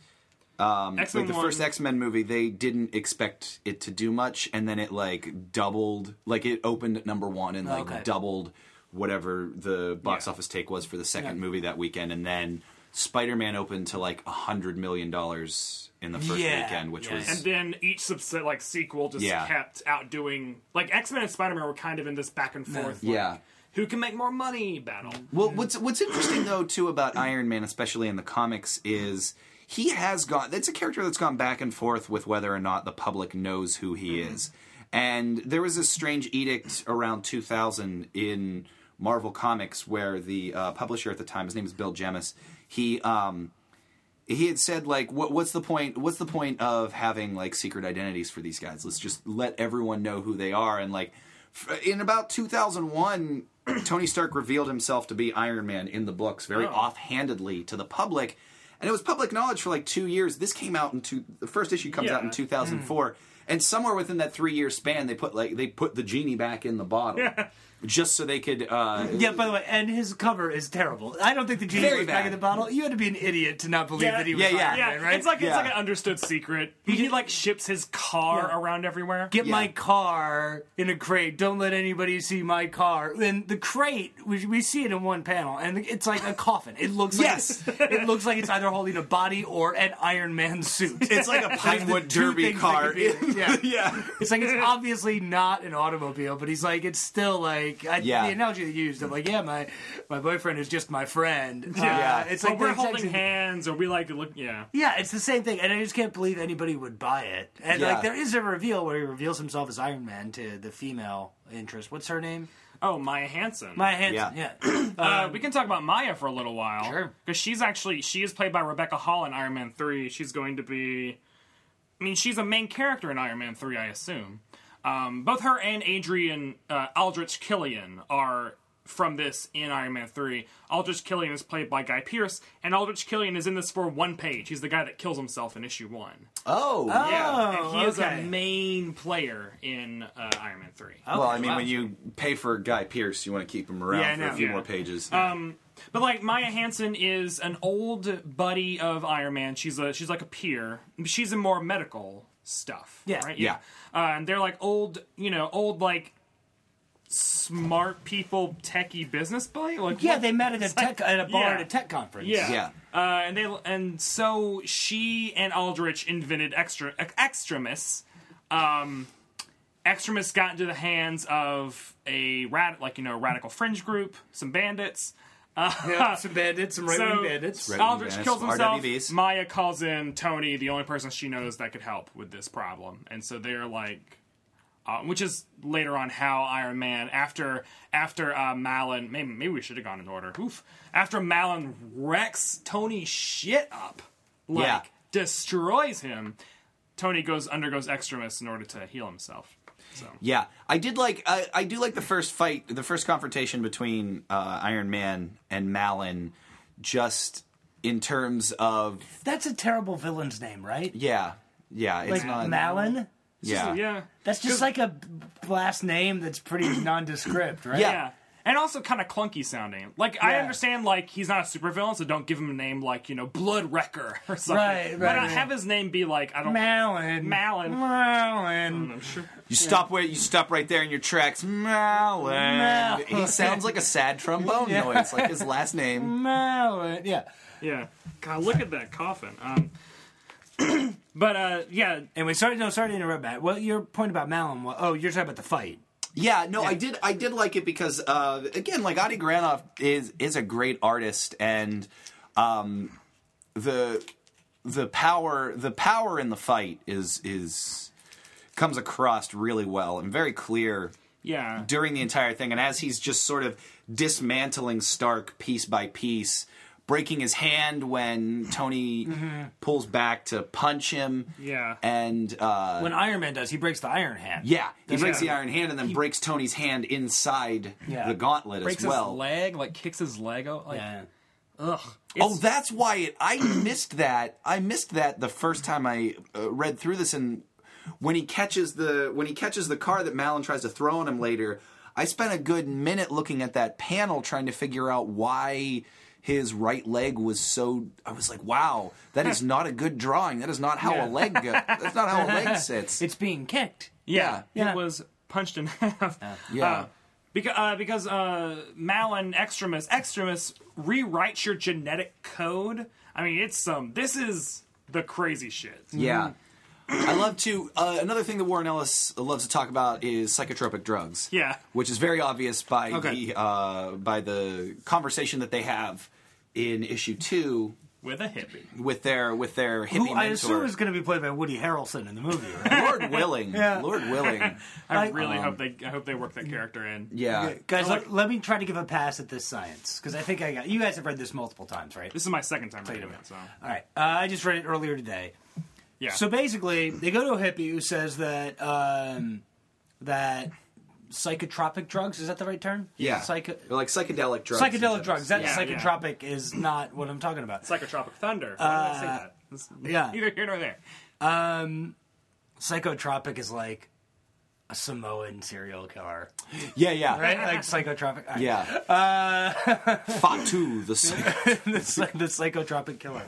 Um, X like Men the first X Men movie, they didn't expect it to do much, and then it like doubled. Like it opened at number one and like Okay. doubled whatever the box Yeah. office take was for the second Yeah. movie that weekend, and then Spider Man opened to like a hundred million dollars in the first Yeah, weekend, which yeah. was And then each subset like sequel just Yeah. kept outdoing like X Men and Spider Man were kind of in this back and forth. like, Yeah. Who can make more money battle? Well, what's what's interesting though too about Iron Man, especially in the comics, is he has gone. It's a character that's gone back and forth with whether or not the public knows who he is. And there was this strange edict around 2000 in Marvel Comics where the uh, publisher at the time, his name is Bill Jemas, he um, he had said like what, what's the point what's the point of having like secret identities for these guys let's just let everyone know who they are and like in about 2001 Tony Stark revealed himself to be Iron Man in the books very Oh. offhandedly to the public, and it was public knowledge for like two years. This came out in two. The first issue comes out in Yeah. 2004, hmm. and somewhere within that three year span, they put like they put the genie back in the bottle, just so they could. Uh, Yeah, by the way, and his cover is terrible. I don't think the genie Very was back in the bottle. You had to be an idiot to not believe Yeah. that he was Yeah, yeah. Yeah, Man, right? it's like it's like an understood secret. He, like ships his car Yeah. around everywhere. Get Yeah. my car in a crate. Don't let anybody see my car. And the crate, we, we see it in one panel, and it's like a coffin. It looks like Yes. it looks like it's either holding a body or an Iron Man suit. *laughs* it's like a Like the Pinewood Derby car. be- *laughs* yeah. yeah. It's like it's obviously not an automobile, but he's like it's still like I, Yeah. the analogy they used of like yeah my my boyfriend is just my friend. Yeah. Uh, it's Or like we're holding same- hands, or we like to look. Yeah, Yeah, it's the same thing, and I just can't believe anybody would buy it. And Yeah. like there is a reveal where he reveals himself as Iron Man to the female interest. What's her name? Oh, Maya Hansen. Maya Hansen. Yeah. Yeah. *clears throat* Uh, we can talk about Maya for a little while. Sure. Because she's actually she is played by Rebecca Hall in Iron Man three. She's going to be, I mean, she's a main character in Iron Man three, I assume. Um, both her and Adrian uh, Aldrich Killian are from this in Iron Man three. Aldrich Killian is played by Guy Pearce, and Aldrich Killian is in this for one page. He's the guy that kills himself in issue one. Oh, Yeah, and he is okay. a main player in uh, Iron Man three. Well, I mean, wow. when you pay for Guy Pearce, you want to keep him around Yeah, I for know. a few Yeah. more pages. But like Maya Hansen is an old buddy of Iron Man. She's a she's like a peer. She's in more medical stuff. Yeah. right? Yeah. Uh, and they're like old, you know, old like smart people, techie business buddy. Like Yeah, what- they met at a *laughs* tech at a bar yeah. at a tech conference. Yeah. Yeah. Uh, and they and so she and Aldrich invented extra extremis. Um, extremis got into the hands of a rad like you know radical fringe group, some bandits. *laughs* Yeah, some bandits, some right wing So- bandits. Aldrich bandits, kills himself. RWBs. Maya calls in Tony, the only person she knows that could help with this problem, and so they're like, uh, which is later on how Iron Man after after uh, Mallen maybe maybe we should have gone in order. Oof. After Mallen wrecks Tony shit up, like Yeah. destroys him, Tony goes undergoes extremis in order to heal himself. So Yeah, I did like I, I do like the first fight, the first confrontation between uh, Iron Man and Mallen, just in terms of That's a terrible villain's name, right? yeah, yeah, it's Like not Mallen. Yeah, yeah, That's just like a last name that's pretty *coughs* nondescript, right? Yeah. Yeah. And also kind of clunky sounding. Like I understand, like he's not a supervillain, so don't give him a name like you know Blood Wrecker or something. Right, But right, I right. have his name be like I don't. Mallen. Mallen. Mallen. I'm sure. You stop where you stop right there in your tracks, Mallen. Mallen. He sounds like a sad trombone *laughs* Yeah. noise, like his last name. Mallen. Yeah. Yeah. God, look at that coffin. Um. *clears throat* but uh, yeah, Anyway, sorry, no, sorry to interrupt, Matt. Well, your point about Mallen. wa- Oh, you're talking about the fight. Yeah, no, I did. I did like it because, uh, again, like Adi Granov is is a great artist, and um, the the power the power in the fight is is comes across really well and very clear yeah. during the entire thing. And as he's just sort of dismantling Stark piece by piece, breaking his hand when Tony pulls back to punch him, Yeah. and uh, When Iron Man does, he breaks the Iron Hand. yeah, he That's breaks right. the iron hand and then breaks Tony's hand inside Yeah. the gauntlet Breaks as well. his leg, like kicks his leg out. Like, Yeah. ugh. Oh, that's why it. I missed that. I missed that the first time I uh, read through this, and when he catches the when he catches the car that Mallen tries to throw on him later, I spent a good minute looking at that panel trying to figure out why his right leg was so. I was like, wow, that is not a good drawing. That is not how Yeah. a leg. Go, that's not how a leg *laughs* sits. It's being kicked. yeah, Yeah. It was punched in *laughs* half. Yeah. Uh, because uh, because uh, Mallen Extremis Extremis rewrites your genetic code. I mean, it's some. this is the crazy shit. Yeah. I love to. Uh, another thing that Warren Ellis loves to talk about is psychotropic drugs. Yeah. which is very obvious by Okay. the uh, by the conversation that they have in issue two with a hippie. with their with their hippie Who I mentor. assume is going to be played by Woody Harrelson in the movie, right? *laughs* Lord willing, Yeah. Lord willing. I Like- really Um, hope they I hope they work that character in. Yeah, guys, I like- let, let me try to give a pass at this science because I think I got. You guys have read this multiple times, right? This is my second time reading it. it, so All right, uh, I just read it earlier today. yeah. So basically, they go to a hippie who says that um, that psychotropic drugs. Is that the right term? Yeah, Psycho- They're like psychedelic drugs. psychedelic drugs. That Yeah, yeah. psychotropic is not what I'm talking about. Psychotropic Thunder. Why did I say that? It's yeah. Neither here nor there. Psychotropic is like a Samoan serial killer, *gasps* Yeah, yeah, right? like psychotropic. all right. yeah. Uh, *laughs* Fatu, the psych- *laughs* the, psy- the psychotropic killer.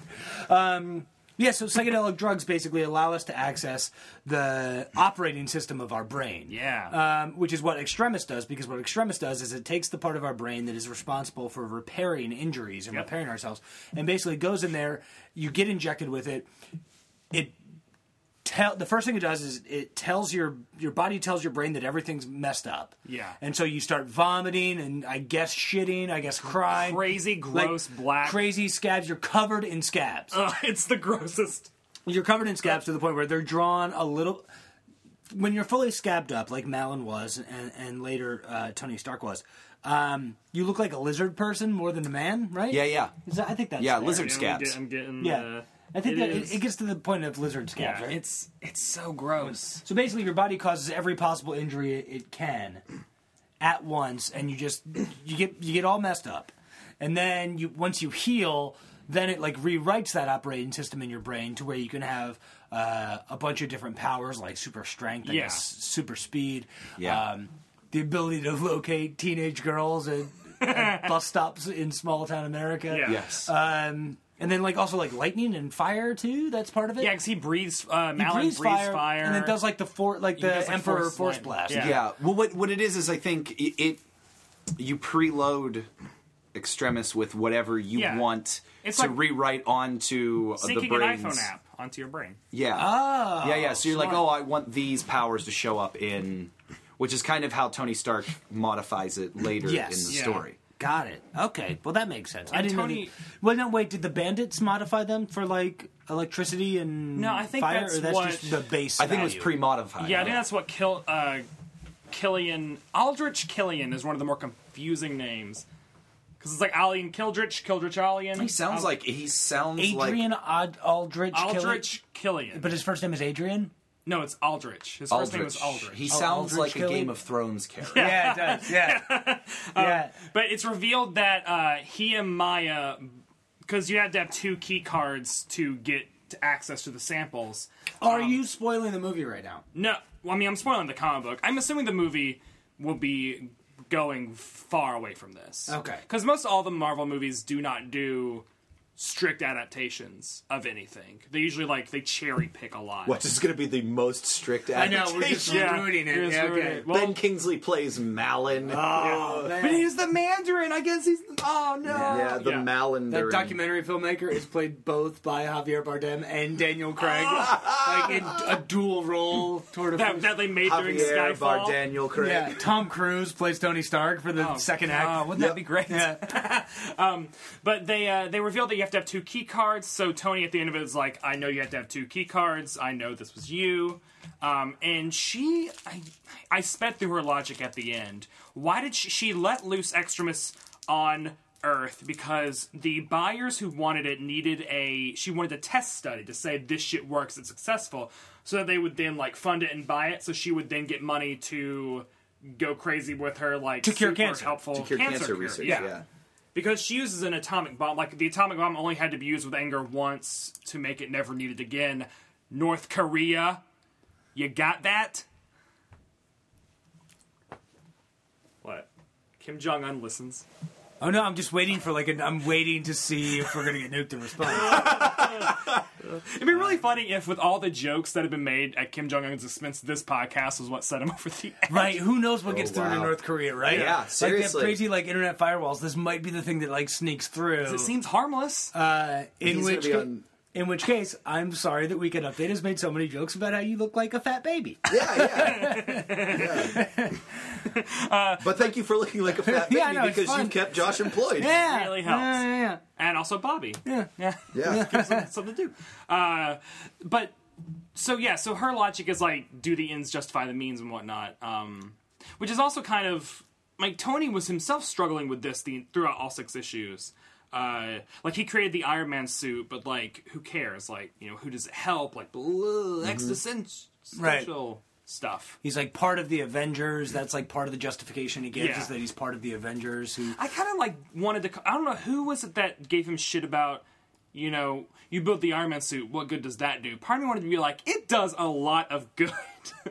Um, yeah, so psychedelic drugs basically allow us to access the operating system of our brain. Yeah. Um, which is what Extremis does, because what Extremis does is it takes the part of our brain that is responsible for repairing injuries and Yep. repairing ourselves, and basically goes in there. You get injected with it. It tell the first thing it does is it tells your your body tells your brain that everything's messed up. Yeah. And so you start vomiting and I guess shitting, I guess crying. Crazy, Like, gross, black. crazy scabs. You're covered in scabs. Ugh, *laughs* it's the grossest. You're covered in scabs to the point where they're drawn a little. When you're fully scabbed up, like Mallen was, and, and later uh, Tony Stark was, um, you look like a lizard person more than a man, right? yeah, yeah. Is that, I think that's Yeah, fair. lizard I'm scabs. get- I'm getting. Yeah, uh, I think it that is- it, it gets to the point of lizard scabs, Yeah, right? it's it's so gross. So basically, your body causes every possible injury it, it can at once, and you just you get you get all messed up, and then you once you heal, then it like rewrites that operating system in your brain to where you can have uh, a bunch of different powers like super strength, I Yeah. guess, super speed, Yeah. um, the ability to locate teenage girls at, at *laughs* bus stops in small town America. Yeah. Yes. Um, and then like also like lightning and fire too. That's part of it. Yeah, because he breathes. Uh, He Mallen breathes, breathes fire, fire, and then does like the for like the does, like, Emperor force Force. Blast. Yeah. Yeah. Well, what what it is is I think it, it you preload Extremis with whatever you Yeah. want It's to like rewrite onto uh, the syncing an iPhone app onto your brain. Yeah. Oh, yeah, yeah. So you're like, oh, I want these powers to show up in, which is kind of how Tony Stark modifies it later Yes. in the Yeah. story. Got it. Okay. Well, that makes sense. I didn't Tony- know. That, well, no, wait. Did the bandits modify them for like electricity and No, I think fire, that's or that's what- just the base. I think it was pre-modified. Yeah, I think that's what Kill uh, Killian Aldrich Killian is one of the more confusing names because it's like Alien Kildrich, Kildrich Alien. He sounds Al- like he sounds Adrian like Ald- Aldrich. Aldrich Killian. Killian. but his first name is Adrian. No, it's Aldrich. His first name Aldrich. is Aldrich. He Oh, sounds Aldrich like a Game of Thrones character. Yeah, it does. Yeah, *laughs* yeah. But it's revealed that uh, he and Maya, because you had to have two key cards to get to access to the samples. Are you spoiling the movie right now? No, well, I mean, I'm spoiling the comic book. I'm assuming the movie will be going far away from this. Okay. Because most all the Marvel movies do not do strict adaptations of anything. They usually like they cherry pick a lot. What is going to be the most strict adaptation? I know, we're just Yeah, ruining it. here's Yeah, ruining okay. it. Well, ben Kingsley plays Mallen. Oh, man. but he's the Mandarin. I guess he's. Oh no. yeah, the Yeah. Mallen. That documentary filmmaker is played both by Javier Bardem and Daniel Craig, like in a dual role. Sort of. That, that they made during Javier Skyfall. Bardaniel Craig. yeah, Tom Cruise plays Tony Stark for the Oh, second God, act. wouldn't that be great? Yeah. *laughs* But they uh, they revealed that you have to have two key cards. So Tony at the end of it is like, "I know you have to have two key cards. I know this was you." Um, and she, I, I sped through her logic at the end. Why did she, she let loose Extremis on Earth? Because the buyers who wanted it needed a. She wanted a test study to say this shit works, it's successful, so that they would then like fund it and buy it. So she would then get money to go crazy with her like To cure super cancer. helpful To cure cancer, cure. research. yeah Yeah. Because she uses an atomic bomb. Like the atomic bomb only had to be used with anger once to make it never needed again. North Korea, you got that? What? Kim Jong Un listens. Oh no, I'm just waiting for like. an, I'm waiting to see if we're gonna get nuked in response. *laughs* It'd be really funny if, with all the jokes that have been made at Kim Jong Un's expense, this podcast was what set him *laughs* over the edge. right? Who knows what gets Oh, through to. North Korea? Right? Yeah, Like they seriously. have crazy like internet firewalls. This might be the thing that like sneaks through. It seems harmless. Uh, in He's which gonna be on- in which case, I'm sorry that Weekend Update has made so many jokes about how you look like a fat baby. Yeah, yeah. Yeah. but thank you for looking like a fat baby *laughs* Yeah, I know, it's because you kept Josh employed. Yeah, really helps. Yeah, yeah, and also Bobby. yeah. yeah. Yeah. *laughs* Yeah. something, something to do. Uh, but so yeah, so her logic is like, do the ends justify the means and whatnot? Um, which is also kind of like Tony was himself struggling with this the, throughout all six issues. Uh, like he created the Iron Man suit, but like, who cares? Like, you know, who does it help? Like, blah, existential. Right. stuff. He's like part of the Avengers. That's like part of the justification he gives Yeah. is that he's part of the Avengers. Who I kind of like wanted to. I don't know who was it that gave him shit about. You know, you built the Iron Man suit. What good does that do? Part of me wanted to be like, it does a lot of good.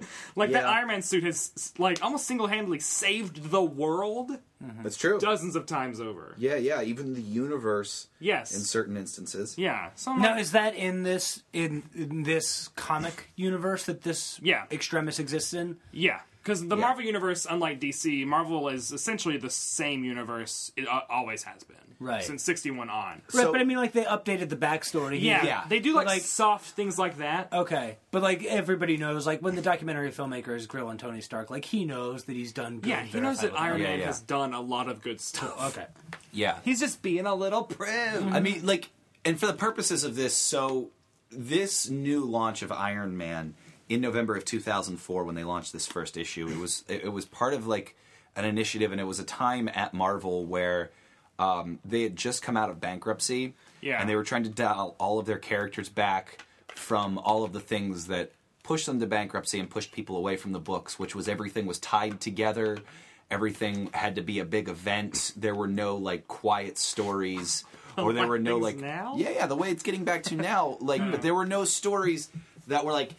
*laughs* like that Iron Man suit has like almost single handedly saved the world mm-hmm. That's true. dozens of times over. Yeah, yeah. Even the universe. Yes. In certain instances. Yeah. So I'm now like- is that in this in, in this comic universe that this Yeah. extremis exists in? Yeah, because the Marvel universe, unlike DC, Marvel is essentially the same universe it uh, always has been, Right. Since '61 on. Right, So- but I mean, like they updated the backstory. Yeah. Yeah. they do like, like- soft things like that. Okay, but like everybody knows, like when the documentary filmmaker is grilling Tony Stark, like he knows that he's done. Good yeah, he knows that verifiable Iron Yeah, Man yeah. has done a lot of good stuff. Okay. Yeah. He's just being a little prim. I mean, like, and for the purposes of this, so this new launch of Iron Man in November of 2004, when they launched this first issue, it was it, was part of like an initiative, and it was a time at Marvel where um, they had just come out of bankruptcy, Yeah. and they were trying to dial all of their characters back from all of the things that pushed them to bankruptcy and pushed people away from the books, which was everything was tied together. Everything had to be a big event. There were no like quiet stories, or there were no like now? yeah, yeah. The way it's getting back to now, like, but there were no stories that were like,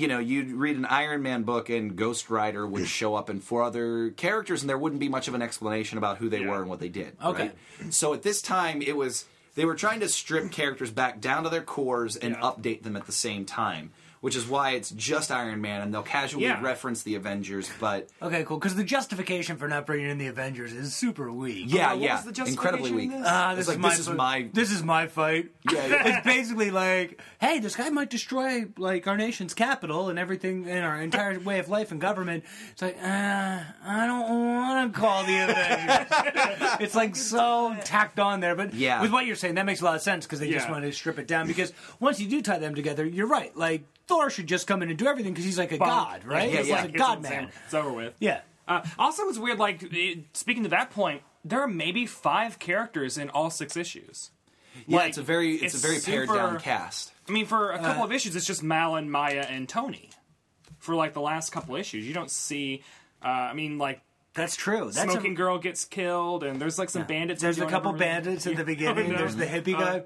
you know, you'd read an Iron Man book and Ghost Rider would show up and four other characters, and there wouldn't be much of an explanation about who they Yeah. were and what they did. Okay. right? So at this time, it was they were trying to strip characters back down to their cores and Yeah. update them at the same time. Which is why it's just Iron Man, and they'll casually Yeah. reference the Avengers, but Okay, cool. Because the justification for not bringing in the Avengers is super weak. yeah, what yeah, was the incredibly weak. in this? Ah, this It's like, is my this is my- this is my fight. Yeah, *laughs* yeah. it's basically like, hey, this guy might destroy like our nation's capital and everything in our entire way of life and government. It's like, uh, I don't want to call the Avengers. *laughs* it's like so tacked on there, but Yeah. with what you're saying, that makes a lot of sense because they just want to strip it down. Because once you do tie them together, you're right. Like Thor should just come in and do everything because he's like a god, right? Yeah, he's yeah. like a god insane. man. It's over with. Yeah. Uh, also, it's weird. Like it, speaking to that point, there are maybe five characters in all six issues. yeah, Like, it's a very it's, it's a very pared down cast. I mean, for a Uh, couple of issues, it's just Mallen, Maya, and Tony. For like the last couple issues, you don't see. Uh, I mean, like That's true. That's smoking a, girl gets killed, and there's like some bandits. There's a couple over- bandits at the *laughs* beginning. Yeah. There's the hippie Uh, guy.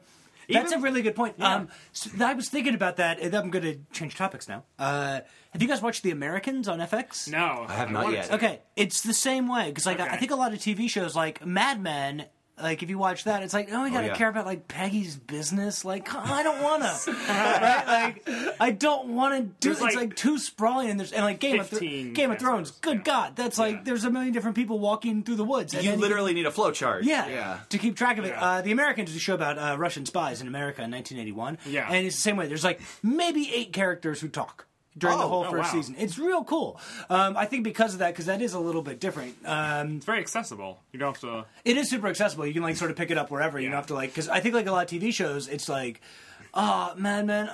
That's even- a really good point. Yeah. Um, so I was thinking about that, I'm going to change topics now. Uh, have you guys watched The Americans on FX? No, I have not yet. to. Okay, it's the same way because like I- I think a lot of TV shows like Mad Men. Like if you watch that, it's like, oh, we gotta yeah. care about like Peggy's business. Like, come- I don't wanna, *laughs* right? Like, I don't want to do. There's, It's like, like, too sprawling, and there's and like Game of Thro- Game of Thrones. Good yeah. God, that's like Yeah. there's a million different people walking through the woods. and You then literally need a flowchart. yeah, yeah. to keep track of it. Yeah. Uh, the Americans is a show about uh, Russian spies in America in 1981. Yeah. and it's the same way. There's like maybe eight characters who talk during the Oh, whole oh, first wow. season. It's real cool. Um, I think because of that, because that is a little bit different. Um, It's very accessible. You don't have to. it is super accessible. You can like sort of pick it up wherever. You don't have to like because I think like a lot of TV shows, it's like. Oh man, man. Uh,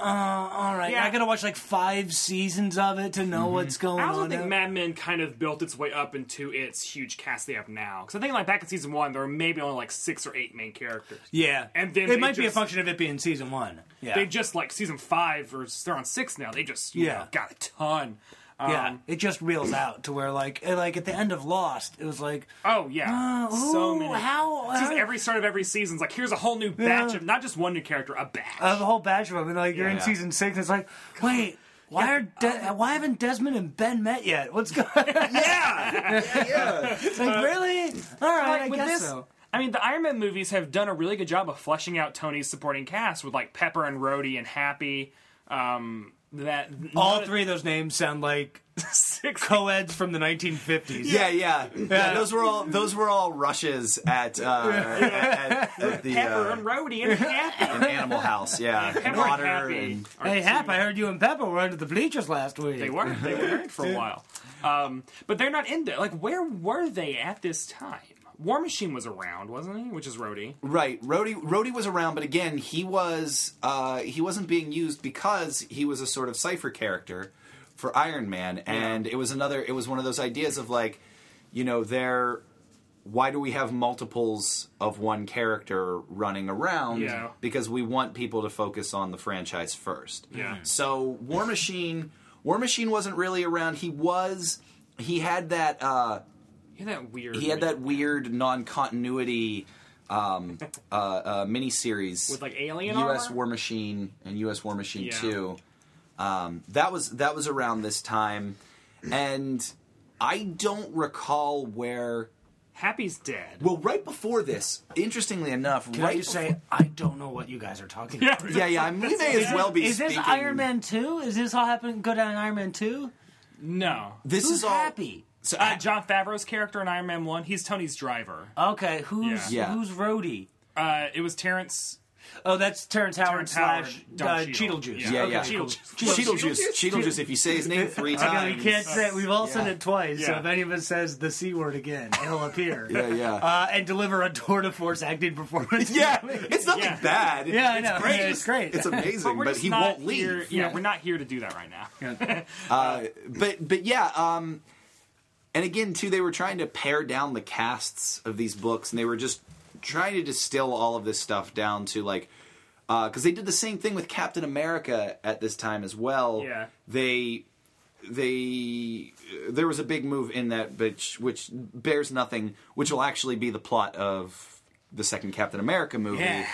all right. Yeah. I gotta watch like five seasons of it to know what's going on. I on. also think now. Mad Men kind of built its way up into its huge cast they have now. Because I think like back in season one, there were maybe only like six or eight main characters. yeah, And then it they might be a function of it being season one. Yeah, They just like season five or they're on six now. They just you Yeah. know, got a ton. Um, yeah, it just reels out to where like like at the end of Lost, it was like Oh yeah. Uh, so many. how- It's just how- every start of every season's like here's a whole new batch Yeah. of not just one new character, a batch. a whole batch of them, and like you're in Yeah. season six, and it's like, wait, why are De- why haven't Desmond and Ben met yet? What's going? on? yeah, *laughs* yeah. It's like really? All right, Like, I with guess this- so. I mean, the Iron Man movies have done a really good job of fleshing out Tony's supporting cast with like Pepper and Rhodey and Happy. Um, that All none- three of those names sound like *laughs* six co-eds from the 1950s. Yeah, yeah, yeah. Those were all those were all rushes at uh, at, at, at the Pepper uh, and Rhodey and Happy. an Animal House. Yeah, Pepper and water Happy. and Hey, two- Hap, I heard you and Pepper were under the bleachers last week. They were. They were married for a *laughs* while. Um, but they're not in there. Like, where were they at this time? War Machine was around, wasn't he? Which is Rhodey. Right, Rhodey. Rhodey was around, but again, he was uh, he wasn't being used because he was a sort of cipher character for Iron Man, and it was another. It was one of those ideas of like, you know, there. Why do we have multiples of one character running around? Yeah. Because we want people to focus on the franchise first. Yeah. So War Machine War Machine wasn't really around. He was. He had that. Uh, He had that weird. he had that weird non-continuity um, *laughs* uh, uh, miniseries with like alien U.S. armor? War Machine and U.S. War Machine Yeah. Two. Um, that was that was around this time, and I don't recall where. Happy's dead. Well, right before this, interestingly enough, Can right I just say I don't know what you guys are talking about? before- yeah, yeah, I mean, we may as well be. Is this speaking- Iron Man two? Is this all happen go down in Iron Man two? no. This Who's is all. happy? So, Uh, Jon Favreau's character in Iron Man One, he's Tony's driver. Okay, who's Yeah. Yeah. who's Rhodey? Uh, it was Terrence. Oh, that's Terrence Howard Terrence Howard, slash Don uh, Cheadle. Cheadle Juice. Yeah. yeah, okay, yeah. cool. Cheadle- Cheadlejuice. Cheadlejuice. If you say his name *laughs* three I know, times, we can't say we've all said Yeah. it twice. So Yeah. if anyone says the c word again, he'll appear. *laughs* Yeah, yeah. Uh, and deliver a tour de force acting performance. Yeah, *laughs* it's nothing Yeah. bad. yeah, I know. It's great. Yeah, it's great. It's amazing, we're but he won't leave. Here, yeah, Yeah. we're not here to do that right now. Uh, but but yeah, um, and again too, they were trying to pare down the casts of these books, and they were just trying to distill all of this stuff down to like because they did the same thing with Captain America at this time as well. Yeah. they they there was a big move in that, which which bears nothing, which will actually be the plot of the second Captain America movie. Yeah.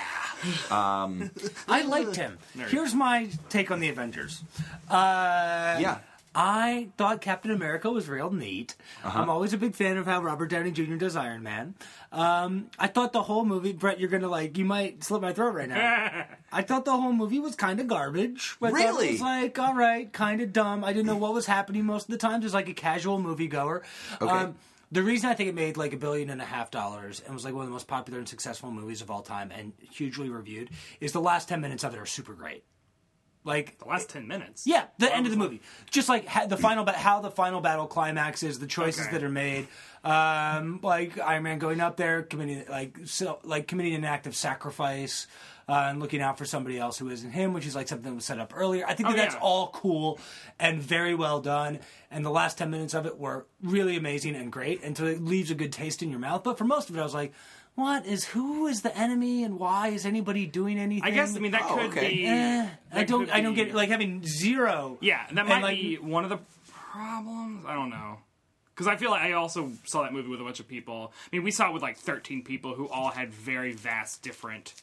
Um, *laughs* I liked him. Here's my take on the Avengers. Uh, yeah. I thought Captain America was real neat. Uh-huh. I'm always a big fan of how Robert Downey Jr. does Iron Man. Um, I thought the whole movie, Brett, you're gonna like, you might slit my throat right now. *laughs* I thought the whole movie was kind of garbage. Thought Really? It was like, all right, kind of dumb. I didn't know what was happening most of the time. Just like a casual moviegoer. Okay. Um, the reason I think it made like a billion and a half dollars and was like one of the most popular and successful movies of all time and hugely reviewed is the last 10 minutes of it are super great. Like The last ten minutes. yeah, the end of the movie. Just like ha- the final, ba- how the final battle climaxes, the choices Okay. that are made, um, like Iron Man going up there, committing like so, like committing an act of sacrifice, uh, and looking out for somebody else who isn't him, which is like something that was set up earlier. I think that Oh, that's yeah. all cool and very well done. And the last ten minutes of it were really amazing and great, and so it leaves a good taste in your mouth. But for most of it, I was like. What is who is the enemy and why is anybody doing anything? I guess I mean that Oh, could okay. be. Eh, I don't. I don't be- get like having zero. Yeah, that And, might like- be one of the problems. I don't know. Because I feel like I also saw that movie with a bunch of people. I mean, we saw it with like 13 people who all had very vast, different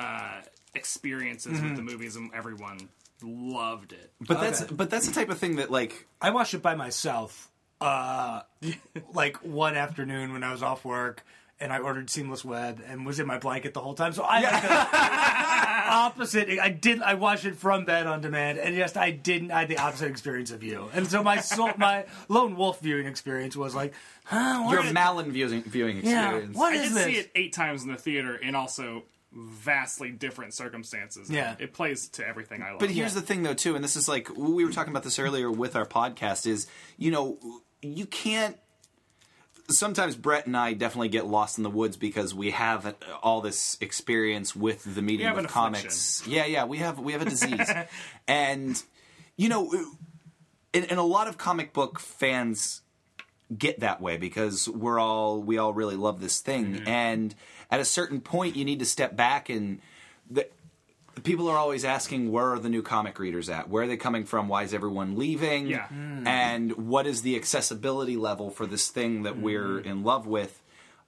uh, experiences Mm-hmm. with the movies, and everyone loved it. But that's but that's the type of thing that like I watched it by myself, uh, *laughs* like one afternoon when I was off work, and I ordered Seamless Web and was in my blanket the whole time. So I had the *laughs* opposite. I did. I watched it from bed on demand, and just I didn't. I had the opposite experience of you, and so my soul, my lone wolf viewing experience was like, huh? What your is- Mallen viewing viewing Yeah, experience. what I did this? see it eight times in the theater, and also vastly different circumstances. Yeah. it plays to everything I love. But here's Yeah. the thing, though, too, and this is like we were talking about this earlier with our podcast. Is you know you can't. Sometimes Brett and I definitely get lost in the woods because we have all this experience with the medium of comics. Yeah, yeah, we have we have a disease, *laughs* and you know, and, and a lot of comic book fans get that way because we're all we all really love this thing Mm-hmm. and at a certain point you need to step back and the, people are always asking where are the new comic readers at where are they coming from why is everyone leaving Yeah. and what is the accessibility level for this thing that we're Mm-hmm. in love with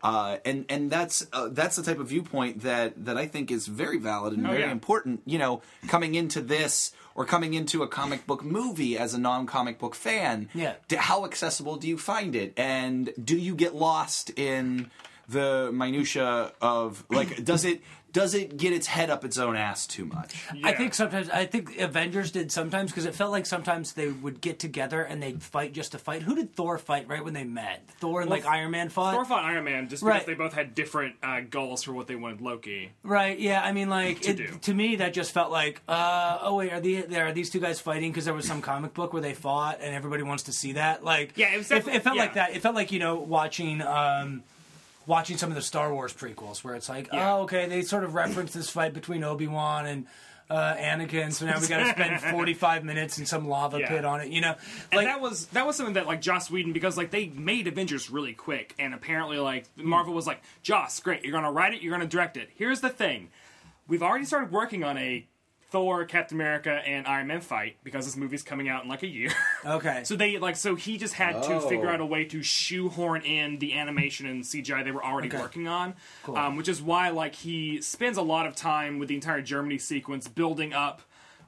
uh, and and that's uh, that's the type of viewpoint that that I think is very valid and very Oh, yeah. important. You know, coming into this or coming into a comic book movie as a non comic book fan, Yeah. d- how accessible do you find it and do you get lost in the minutia of like does it does it get its head up its own ass too much I think sometimes I think Avengers did sometimes because it felt like sometimes they would get together and they'd fight just to fight. Who did Thor fight right when they met? Thor and like Iron Man fought. Thor fought Iron Man just because Right. they both had different uh, goals for what they wanted Loki. Right? Yeah. I mean, like To it, do. to me, that just felt like, uh, oh wait, are the are these two guys fighting because there was some comic book where they fought and everybody wants to see that? Like, Yeah, it was it, it felt like that. It felt like you know watching. Um, Watching some of the Star Wars prequels, where it's like, Yeah. oh, okay, they sort of reference this fight between Obi Wan and uh, Anakin, so now we got to spend *laughs* forty-five minutes in some lava Yeah. pit on it, you know? And Like, that was that was something that like Joss Whedon because like they made Avengers really quick and apparently like Marvel was like Joss great you're gonna write it you're gonna direct it here's the thing we've already started working on a Thor, Captain America, and Iron Man fight because this movie's coming out in like a year. *laughs* Okay. so they like so he just had to Oh. figure out a way to shoehorn in the animation and CGI they were already Okay. working on, Cool. um, which is why like he spends a lot of time with the entire Germany sequence building up.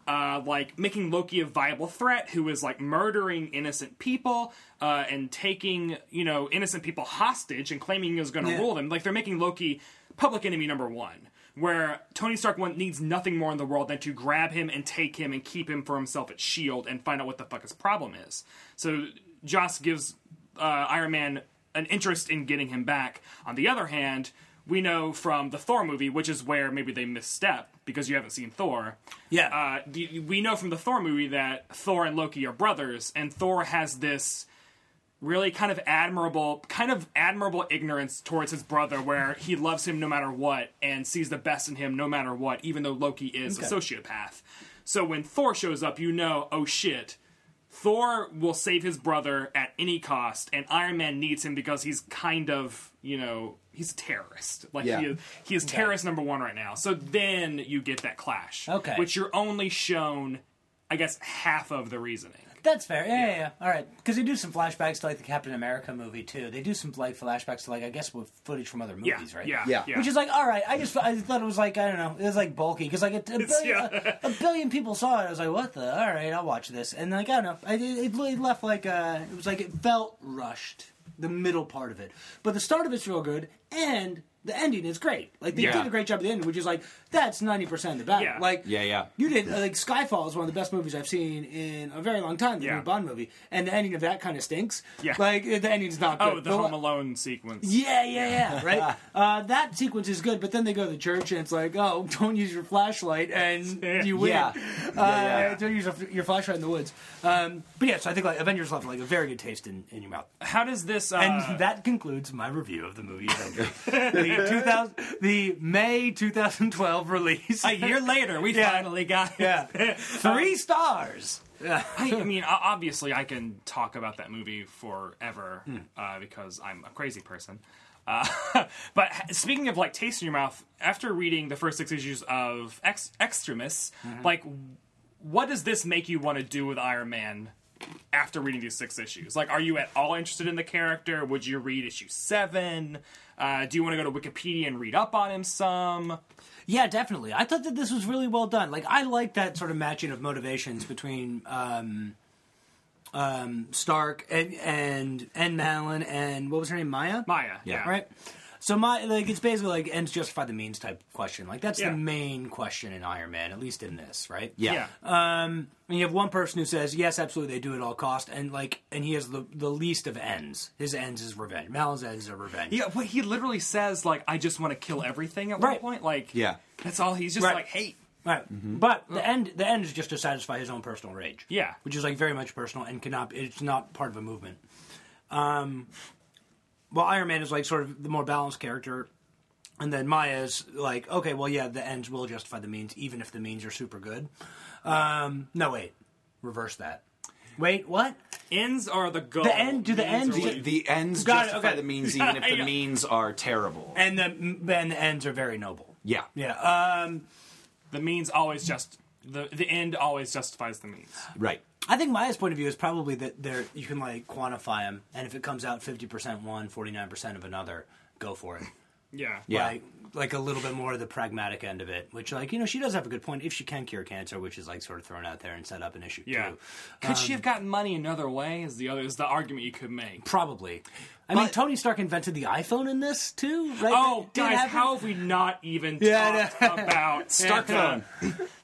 Uh, like making Loki a viable threat who is like murdering innocent people uh, and taking you know innocent people hostage and claiming he was going to Yeah. rule them. Like they're making Loki public enemy number one, where Tony Stark want, needs nothing more in the world than to grab him and take him and keep him for himself at Shield and find out what the fuck his problem is. So Joss gives uh, Iron Man an interest in getting him back. On the other hand, we know from the Thor movie, which is where maybe they misstep because you haven't seen Thor. Yeah. Uh, the, we know from the Thor movie that Thor and Loki are brothers, and Thor has this really kind of admirable, kind of admirable ignorance towards his brother, where he loves him no matter what and sees the best in him no matter what, even though Loki is a sociopath. So when Thor shows up, you know, oh shit. Thor will save his brother at any cost, and Iron Man needs him because he's kind of, you know, he's a terrorist. Like Yeah. he is, he is terrorist number one right now. So then you get that clash, Okay. which you're only shown, I guess, half of the reasoning. That's fair. Yeah, yeah, yeah. All right. Because they do some flashbacks to like the Captain America movie too. They do some like flashbacks to like I guess with footage from other Yeah, movies, right? yeah, Yeah. yeah. Which is like, all right. I just I thought it was like I don't know. It was like bulky because like a, a, billion, yeah. a, a billion people saw it. I was like, what the? All right, I'll watch this. And like I don't know. I, it, it left like uh, it was like it felt rushed. The middle part of it, but the start of it's real good, and the ending is great. Like they Yeah. did a great job at the end, which is like that's ninety percent of the battle. Yeah. Like Yeah, yeah. you did like Skyfall is one of the best movies I've seen in a very long time. The Yeah. new Bond movie, and the ending of that kind of stinks. Yeah. like the ending's not good. Oh, the But Home what- Alone sequence. yeah, yeah, yeah, *laughs* right. uh, that sequence is good, but then they go to the church and it's like, oh, *laughs* don't use your flashlight and *laughs* you win. Yeah. Uh, Yeah, yeah. Don't use your flashlight in the woods. Um, but yeah, so I think like Avengers left like a very good taste in, in your mouth. How does this? Uh, And that concludes my review of the movie Avengers, *laughs* the 2000, the May 2012 release. a year later, we *laughs* Yeah. finally got. it. yeah, *laughs* three stars. I, I mean, obviously, I can talk about that movie forever uh, because I'm a crazy person. Uh, but speaking of like taste in your mouth, after reading the first six issues of Ex- Extremis, like, what does this make you want to do with Iron Man after reading these six issues? Like, are you at all interested in the character? Would you read issue seven? Uh, do you want to go to Wikipedia and read up on him some? Yeah, definitely. I thought that this was really well done. Like, I like that sort of matching of motivations between um, um, Stark and and and Mallen and what was her name, Maya. Maya, Yeah. Right. So my like it's basically like ends justify the means type question. Like that's Yeah. the main question in Iron Man, at least in this, right? Yeah. Um, and you have one person who says yes, absolutely, they do it at all cost, and like, and he has the the least of ends. His ends is revenge. Mal's ends are revenge. Yeah, but he literally says like, "I just want to kill everything." At one Right. point, like, Yeah. that's all. He's just Right. like hate. Right. But the end the end is just to satisfy his own personal rage. Yeah. Which is like very much personal and cannot it's not part of a movement. Um well Iron Man is like sort of the more balanced character. And then Maya's like, okay, well yeah, the ends will justify the means, even if the means are super good. Um no wait. Reverse that. Wait, what? Ends are the goal. The end- do the Means ends- are The, what- the ends Got it, justify okay. the means, even if *laughs* the Yeah. means are terrible. And the and the ends are very noble. Yeah. Yeah. Um the means always just the the end always justifies the means. Right. I think Maya's point of view is probably that there you can like quantify them, and if it comes out fifty percent one, 49 percent of another, go for it. Yeah. Yeah. Like, like a little bit more of the pragmatic end of it, which like you know she does have a good point if she can cure cancer, which is like sort of thrown out there and set up an issue Yeah. too. Could she um, have gotten money another way? Is the other is the argument you could make. Probably. I mean, Tony Stark invented the iPhone in this too, right? Oh, Did guys, happen? how have we not even Yeah, talked about *laughs* Stark the- phone.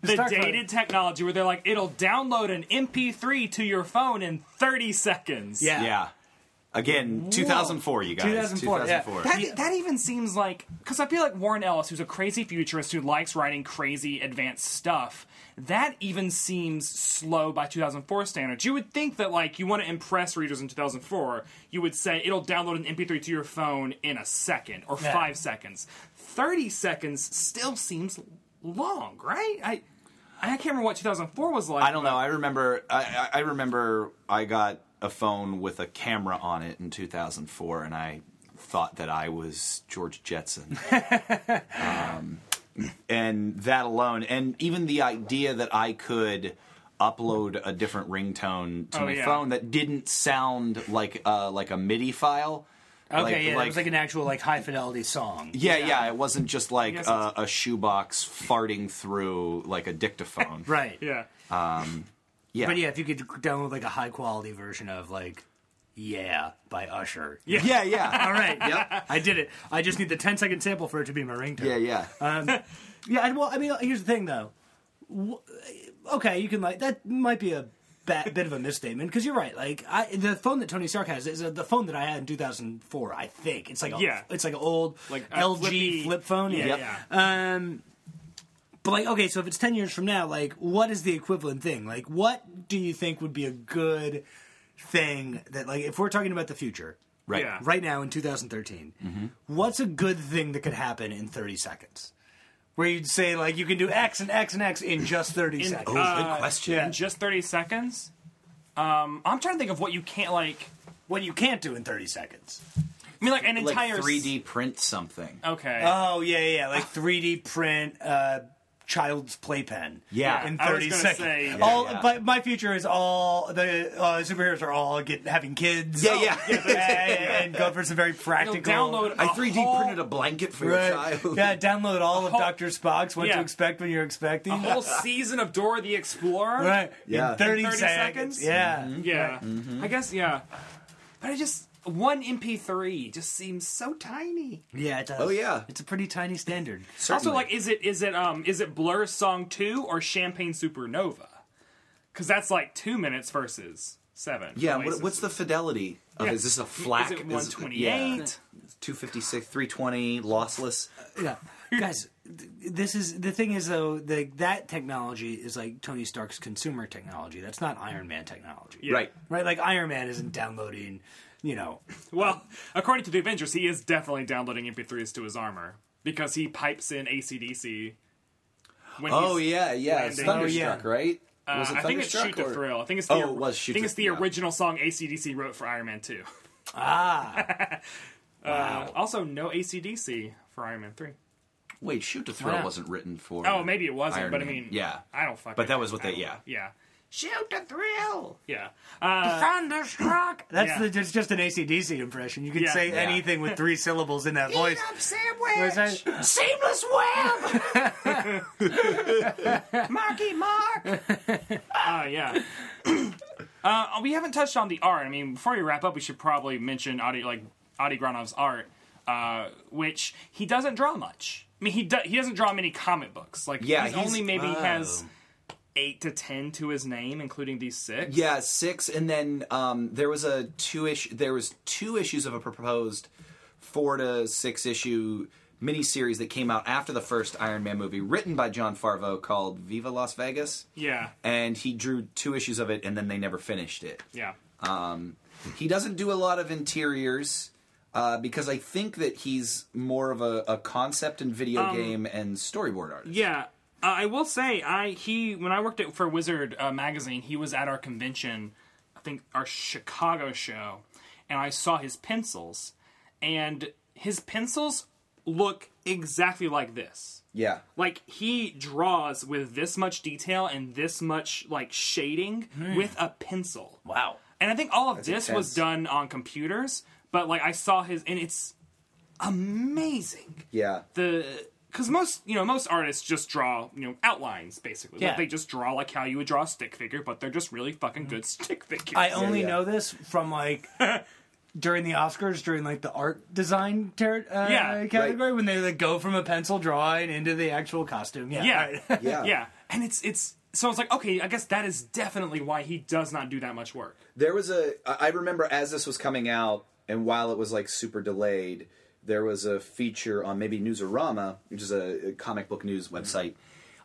The Stark phone. dated technology where they're like, it'll download an MP3 to your phone in 30 seconds. Yeah. Yeah. Again, 2004, you guys. 2004, yeah. 2004. That, that even seems like because I feel like Warren Ellis, who's a crazy futurist who likes writing crazy advanced stuff, that even seems slow by 2004 standards. You would think that like you want to impress readers in 2004, you would say it'll download an MP3 to your phone in a second or Yeah. five seconds. 30 seconds still seems long, right? I I can't remember what 2004 was like. I don't know. I remember. I, I I remember. I got a phone with a camera on it in 2004, and I thought that I was George Jetson. *laughs* um, and that alone, and even the idea that I could upload a different ringtone to Oh, my yeah. phone that didn't sound like uh, like a MIDI file. Okay, Like- yeah, like- it was like an actual like high fidelity song. Yeah, yeah, it wasn't just like guess uh, a shoebox farting through like a dictaphone. *laughs* Right. Yeah. Yeah, But yeah, if you could download like a high quality version of like Yeah by Usher. Yeah. yeah, yeah, All right. Yep. *laughs* I did it. I just need the 10 second sample for it to be my ringtone. yeah, yeah. Uh, *laughs* Yeah, I- well, I mean, here's the thing, though. W- Okay, you can like that might be a ba- bit of a misstatement because you're right. Like I, the phone that Tony Stark has is uh the phone that I had in 2004. I think it's like a, Yeah. it's like an old Like LG flippy- flip phone. Yeah, Yep. yeah. Um, but like, okay, so if it's 10 years from now, like, what is the equivalent thing? Like, what do you think would be a good thing that, like, if we're talking about the future, Right. Yeah. right now in 2013, what's a good thing that could happen in 30 seconds? Where you'd say like you can do X and X and X in just 30 In- seconds. Oh, Uh, good question. yeah. In just 30 seconds? Um, I'm trying to think of what you can't, like. What you can't do in 30 seconds. I mean, like an Like entire. s- 3D print something. Okay. Oh yeah, yeah, yeah, like 3D print uh, child's playpen. Yeah. in I was 30 seconds. say- Yeah, all, yeah. but my future is all the uh, superheroes are all get having kids. Yeah, yeah. *laughs* and, and go for some very You'll practical. download I a 3D printed a blanket for Right. your child. Yeah, download all of Doctor Spock's What to Expect When You're Expecting. a whole season of Dora the Explorer. right. Yeah. In 30, 30 seconds. seconds? Yeah. Yeah. Mm-hmm. I guess, yeah. But I just. One MP3 just seems so tiny. Yeah, it does. Oh, yeah. It's a pretty tiny standard. *laughs* Also, like, is it is it um is it Blur's song two or Champagne Supernova? Because that's like two minutes versus seven. Yeah, what, what's the fidelity? Of, Yeah. Is this a FLAC? Is it 128? 256, 320, lossless. Yeah, guys, this is the thing is though the, that technology is like Tony Stark's consumer technology. That's not Iron Man technology, Yeah. Right. right? Like Iron Man isn't downloading, you know. Well, according to the Avengers, he is definitely downloading MP3s to his armor because he pipes in ACDC. When Oh yeah, yeah. It's. Thunderstruck, right? Uh, Was it I think it's Shoot to Thrill. I think it's the, Oh, it was Shoot I think to- it's the yeah. original song ACDC wrote for Iron Man 2. Ah, *laughs* Uh, also, no ACDC for Iron Man 3. Wait, Shoot to Thrill wasn't written for. Oh, maybe it wasn't, Iron but I mean, yeah. I don't fucking. But that was what they- yeah. yeah. Shoot the Thrill. Yeah. Uh, Thunderstruck. *laughs* That's Yeah. the just just an ACDC impression. You can Yeah. say Yeah. anything with three syllables in that voice. Where's sandwich. Seamless web. *laughs* Marky Mark. uh, yeah. *coughs* uh, we haven't touched on the art. I mean, before we wrap up, we should probably mention Adi like Adi Granov's art, uh, which he doesn't draw much. I mean, he do- he doesn't draw many comic books. Like, Yeah, he's, he's- only maybe oh. has eight to ten to his name, including these six. Yeah, six, and then um, there was a two issue. There was two issues of a proposed four to six issue miniseries that came out after the first Iron Man movie, written by Jon Favreau, called Viva Las Vegas. Yeah. And he drew two issues of it, and then they never finished it. Yeah. He doesn't do a lot of interiors. Uh, because I think that he's more of a, a concept and video game and storyboard artist. Yeah, uh, I will say I he when I worked at, for Wizard uh, magazine, he was at our convention, I think our Chicago show, and I saw his pencils, and his pencils look exactly like this. Yeah. Like he draws with this much detail and this much like shading with a pencil. Wow. And I think all of this was done on computers, but like I saw his and it's amazing Yeah. the because most you know most artists just draw you know outlines basically Yeah. like they just draw like how you would draw a stick figure but they're just really fucking good *laughs* stick figures I only yeah. know this from like *laughs* during the Oscars, during like the art design ter- uh, Yeah, category, when they like go from a pencil drawing into the actual costume. Yeah, yeah right. Yeah. *laughs* yeah and it's it's so it's like okay i guess that is definitely why he does not do that much work There was a. I I remember as this was coming out, and while it was like super delayed, there was a feature on maybe Newsarama, which is a, a comic book news website,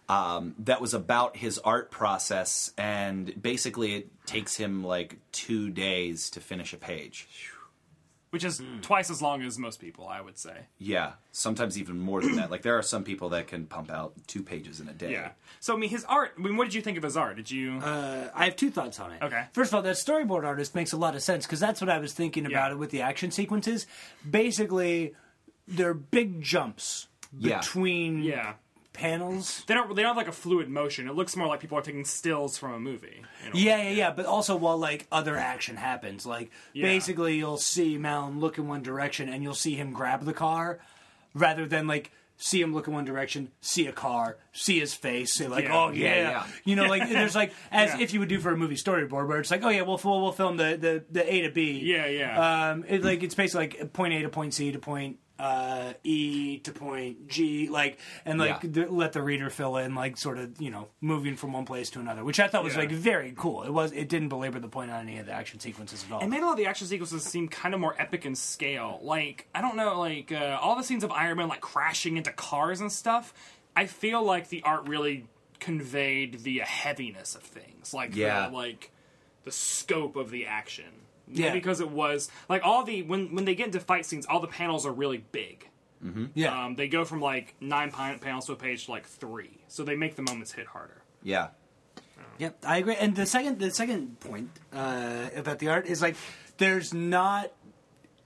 um, that was about his art process, and basically it takes him like two days to finish a page. Which is Hmm. twice as long as most people i would say Yeah, sometimes even more than that. Like there are some people that can pump out two pages in a day. yeah so i mean his art i mean what did you think of his art did you Uh, I have two thoughts on it. Okay. First of all, that storyboard artist makes a lot of sense because that's what I was thinking about Yeah. it with the action sequences. Basically, they're big jumps Yeah. between yeah panels. They don't. They don't have like a fluid motion. It looks more like people are taking stills from a movie. in a way. Yeah, yeah, yeah. But also while like other action happens, like Yeah. basically you'll see Mallen look in one direction and you'll see him grab the car, rather than like see him look in one direction, see a car, see his face, say like, Yeah. oh yeah, Yeah, yeah. you know, like there's like *laughs* as if you would do for a movie storyboard where it's like, oh yeah, we'll we'll, we'll film the, the the A to B. Yeah, yeah. Um, it, like it's basically like point A to point C to point uh, E to point G, like and like Yeah. the, let the reader fill in, like sort of you know moving from one place to another, which I thought was Yeah. like very cool. It was it didn't belabor the point on any of the action sequences at all. It made a lot of the action sequences seem kind of more epic in scale. Like I don't know, like uh, all the scenes of Iron Man like crashing into cars and stuff. I feel like the art really conveyed the heaviness of things, like Yeah. the, like the scope of the action. Yeah. because it was like all the when when they get into fight scenes, all the panels are really big. yeah, Um, they go from like nine pan- panels to a page to like three, so they make the moments hit harder. Yeah. Yep, I agree. And the second the second point uh, about the art is like there's not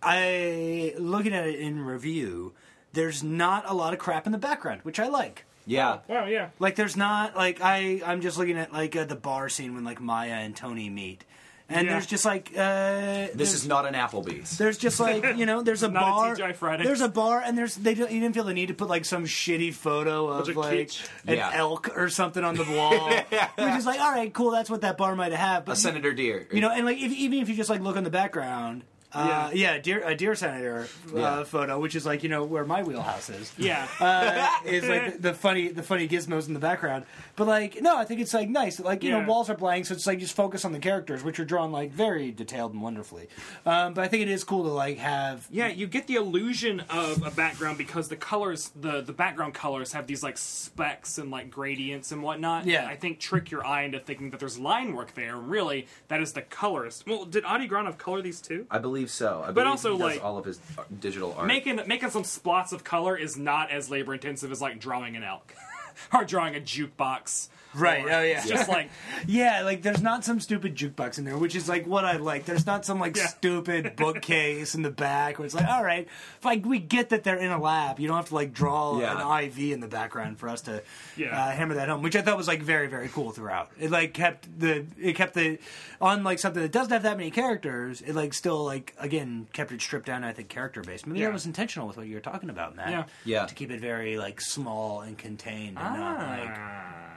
I looking at it in review, there's not a lot of crap in the background, which I like. Yeah. Wow, yeah, Like there's not like I I'm just looking at like uh, the bar scene when like Maya and Tony meet. And Yeah. there's just like uh This is not an Applebee's. there's just like you know there's a *laughs* Not a bar TGI Fridays. there's a bar and there's they don't, you didn't feel the need to put like some shitty photo of like kitsch. an Yeah. elk or something on the wall *laughs* which is like all right cool that's what that bar might have but A Senator Deer. you know, and like if, even if you just like look in the background, uh, yeah, Yeah. deer, a deer senator uh, Yeah. photo, which is like you know where my wheelhouse is. yeah. Uh, is like *laughs* the funny, the funny gizmos in the background. But like, no, I think it's like nice. Like you Yeah. know, walls are blank, so it's like just focus on the characters, which are drawn like very detailed and wonderfully. Um, but I think it is cool to like have. Yeah, you get the illusion of a background because the colors, the the background colors have these like specks and like gradients and whatnot. Yeah. I think trick your eye into thinking that there's line work there. Really, that is the colorist. Well, did Adi Granov color these too? I believe so. I believe also, he does like- all of his uh, digital art. Making making some splots of color is not as labor intensive as like drawing an elk *laughs* or drawing a jukebox. Right, oh, yeah. Just like *laughs* Yeah, like there's not some stupid jukebox in there, which is like what I like. There's not some like Yeah. stupid *laughs* bookcase in the back where it's like, all right, like we get that they're in a lab. You don't have to like draw Yeah. an IV in the background for us to Yeah. uh, hammer that home, which I thought was like very very cool throughout. It like kept the it kept the on like something that doesn't have that many characters. It like still like again kept it stripped down. I think character based. Maybe Yeah. that was intentional with what you were talking about, Matt. Yeah. Yeah. to keep it very like small and contained and not like ah.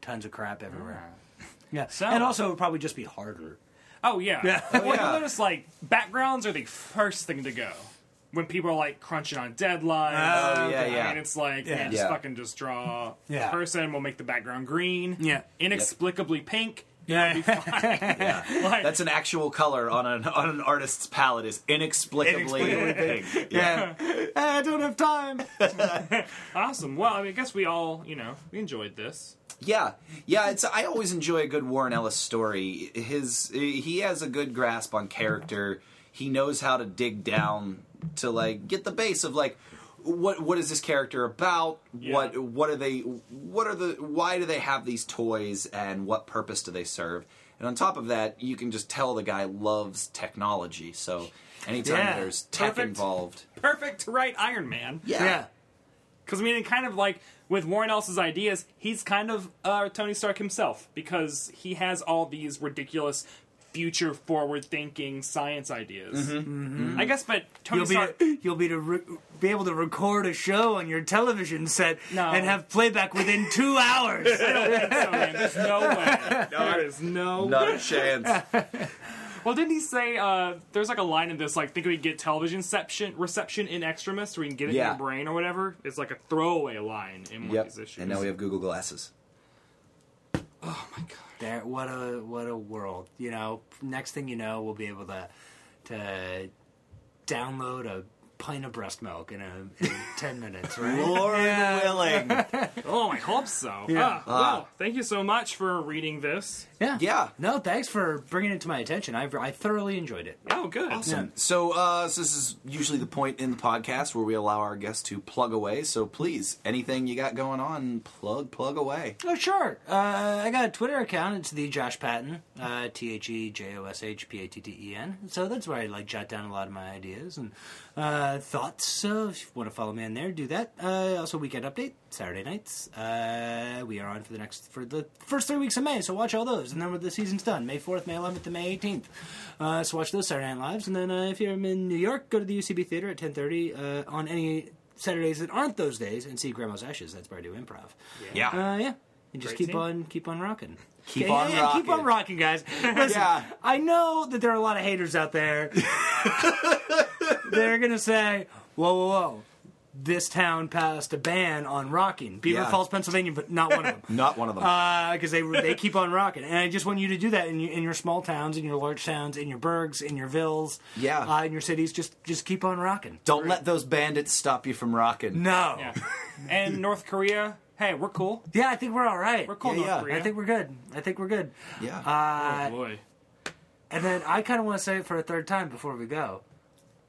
Tons of crap everywhere. *laughs* Yeah, So- and also it would probably just be harder. Oh yeah. Yeah. *laughs* Well, you yeah. notice like backgrounds are the first thing to go when people are like crunching on deadlines. Oh, yeah, yeah. And it's like, Yeah. man, just Yeah. fucking just draw Yeah. a person. We'll make the background green. Yeah. Inexplicably pink. Yeah, *laughs* Yeah. Like, That's an actual color on an on an artist's palette is inexplicably, Inexplicably pink. yeah. I don't have time. awesome. Well, I mean, I guess we all, you know, we enjoyed this. Yeah, yeah. It's I always enjoy a good Warren Ellis story. His he has a good grasp on character. He knows how to dig down to like get the base of like what what is this character about? Yeah. What what are they? What are the? Why do they have these toys? And what purpose do they serve? And on top of that, you can just tell the guy loves technology. So anytime Yeah. there's tech Perfect. involved, Perfect to write Iron Man. yeah, Yeah. Because I mean, it kind of like with Warren Ellis's ideas, he's kind of uh, Tony Stark himself because he has all these ridiculous future forward thinking science ideas. Mm-hmm. Mm-hmm. Mm-hmm. I guess, but Tony You'll be Stark. you'll be to re- be able to record a show on your television set No. and have playback within two hours. *laughs* I don't think so, man. There's no *laughs* way. No, There is no. not way. a chance. *laughs* Well, didn't he say uh, there's like a line in this like think we get television reception reception in extremis where we can get it Yeah. in your brain or whatever? It's like a throwaway line in one yep. of these issues. And now we have Google Glasses. oh my god. there, what a what a world. You know, next thing you know, we'll be able to to download a pint of breast milk in, a, in *laughs* ten minutes, right? Lord *laughs* Yeah. willing. Oh, I hope so. Yeah. Ah, well, thank you so much for reading this. Yeah. Yeah. No, thanks for bringing it to my attention. I I thoroughly enjoyed it. Oh, good. Awesome. So, uh, so this is usually the point in the podcast where we allow our guests to plug away. So please, anything you got going on, plug, plug away. Oh, sure. Uh, I got a Twitter account. It's the Josh Patten, uh, T H E J O S H P A T T E N. So that's where I like jot down a lot of my ideas. And uh, thoughts? So if you want to follow me on there, do that. Uh, also, weekend update Saturday nights. Uh, we are on for the next for the first three weeks of May. So watch all those, and then when the season's done, May fourth, May eleventh, and May eighteenth. Uh, so watch those Saturday Night Lives, and then uh, if you're in New York, go to the UCB Theater at ten thirty uh, on any Saturdays that aren't those days, and see Grandma's Ashes. That's where I do improv. Yeah. Uh, yeah. And just Great keep on, keep on rocking. Keep Yeah, on yeah, Keep rocking. on rocking, guys. *laughs* Listen, Yeah. I know that there are a lot of haters out there. *laughs* They're gonna say, "Whoa, whoa, whoa! This town passed a ban on rocking, Beaver Yeah. Falls, Pennsylvania, but not one of them." *laughs* Not one of them. because they they keep on rocking, and I just want you to do that in your, in your small towns, in your large towns, in your burgs, in your villes, Yeah. uh, in your cities. Just just keep on rocking. Don't let those bandits stop you from rocking. No, Yeah. and North Korea, hey, we're cool. yeah, I think we're all right. We're cool, Yeah, North yeah. Korea. I think we're good. I think we're good. Yeah. Uh, oh boy. and then I kind of want to say it for a third time before we go.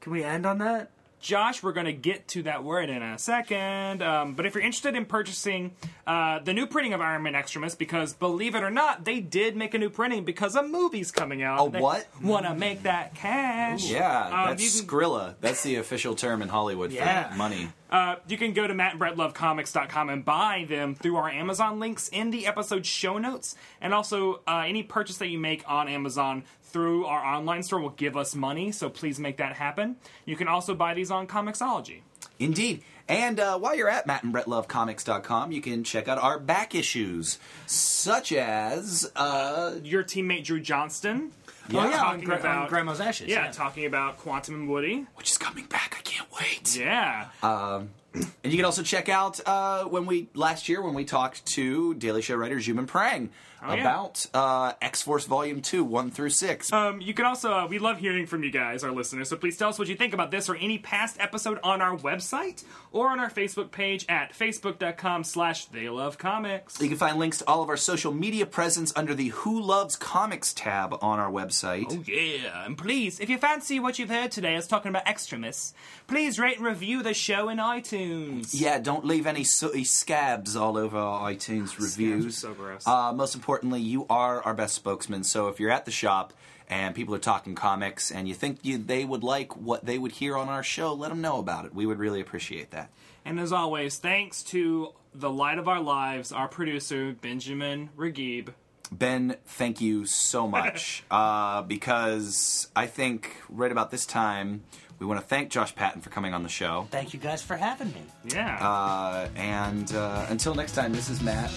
Can we end on that? Josh, we're going to get to that word in a second. Um, but if you're interested in purchasing uh, the new printing of Iron Man Extremis, because believe it or not, they did make a new printing because a movie's coming out. A what? Want to make that cash? yeah, Um, that's can- Skrilla. That's the official term in Hollywood Yeah. for money. Uh, you can go to mattandbrettlovecomics.com and buy them through our Amazon links in the episode show notes. And also, uh, any purchase that you make on Amazon through our online store will give us money, so please make that happen. You can also buy these on Comixology. Indeed. And uh, while you're at mattandbrettlovecomics.com, you can check out our back issues, such as uh, Your teammate Drew Johnston. Yeah. oh yeah, on, talking Gra- about on Grandma's ashes. yeah, talking about Quantum and Woody. which is coming back. I can't wait. Yeah, And you can also check out uh, when we last year when we talked to Daily Show writer Zhubin Parang Oh, yeah. about uh, X Force Volume Two, one through six. Um, you can also, uh, we love hearing from you guys, our listeners, so please tell us what you think about this or any past episode on our website or on our Facebook page at facebook.com slash they love comics. you can find links to all of our social media presence under the Who Loves Comics tab on our website. Oh, yeah, and please, if you fancy what you've heard today, us talking about Extremis, please rate and review the show in iTunes. Yeah, don't leave any sooty scabs all over our iTunes reviews. so gross. Uh, most importantly, you are our best spokesman. So if you're at the shop and people are talking comics and you think you, they would like what they would hear on our show, let them know about it. We would really appreciate that. And as always, thanks to the light of our lives, our producer, Benjamin Regib. Ben, thank you so *laughs* much uh, because I think right about this time we want to thank Josh Patten for coming on the show. Thank you guys for having me. Yeah. Uh, and uh, until next time, this is Matt,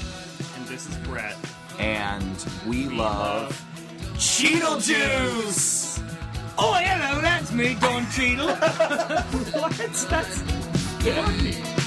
and this is Brett. And we, love Cheetle juice. Oh hello, that's me, Don Cheadle. *laughs* What? That's. Get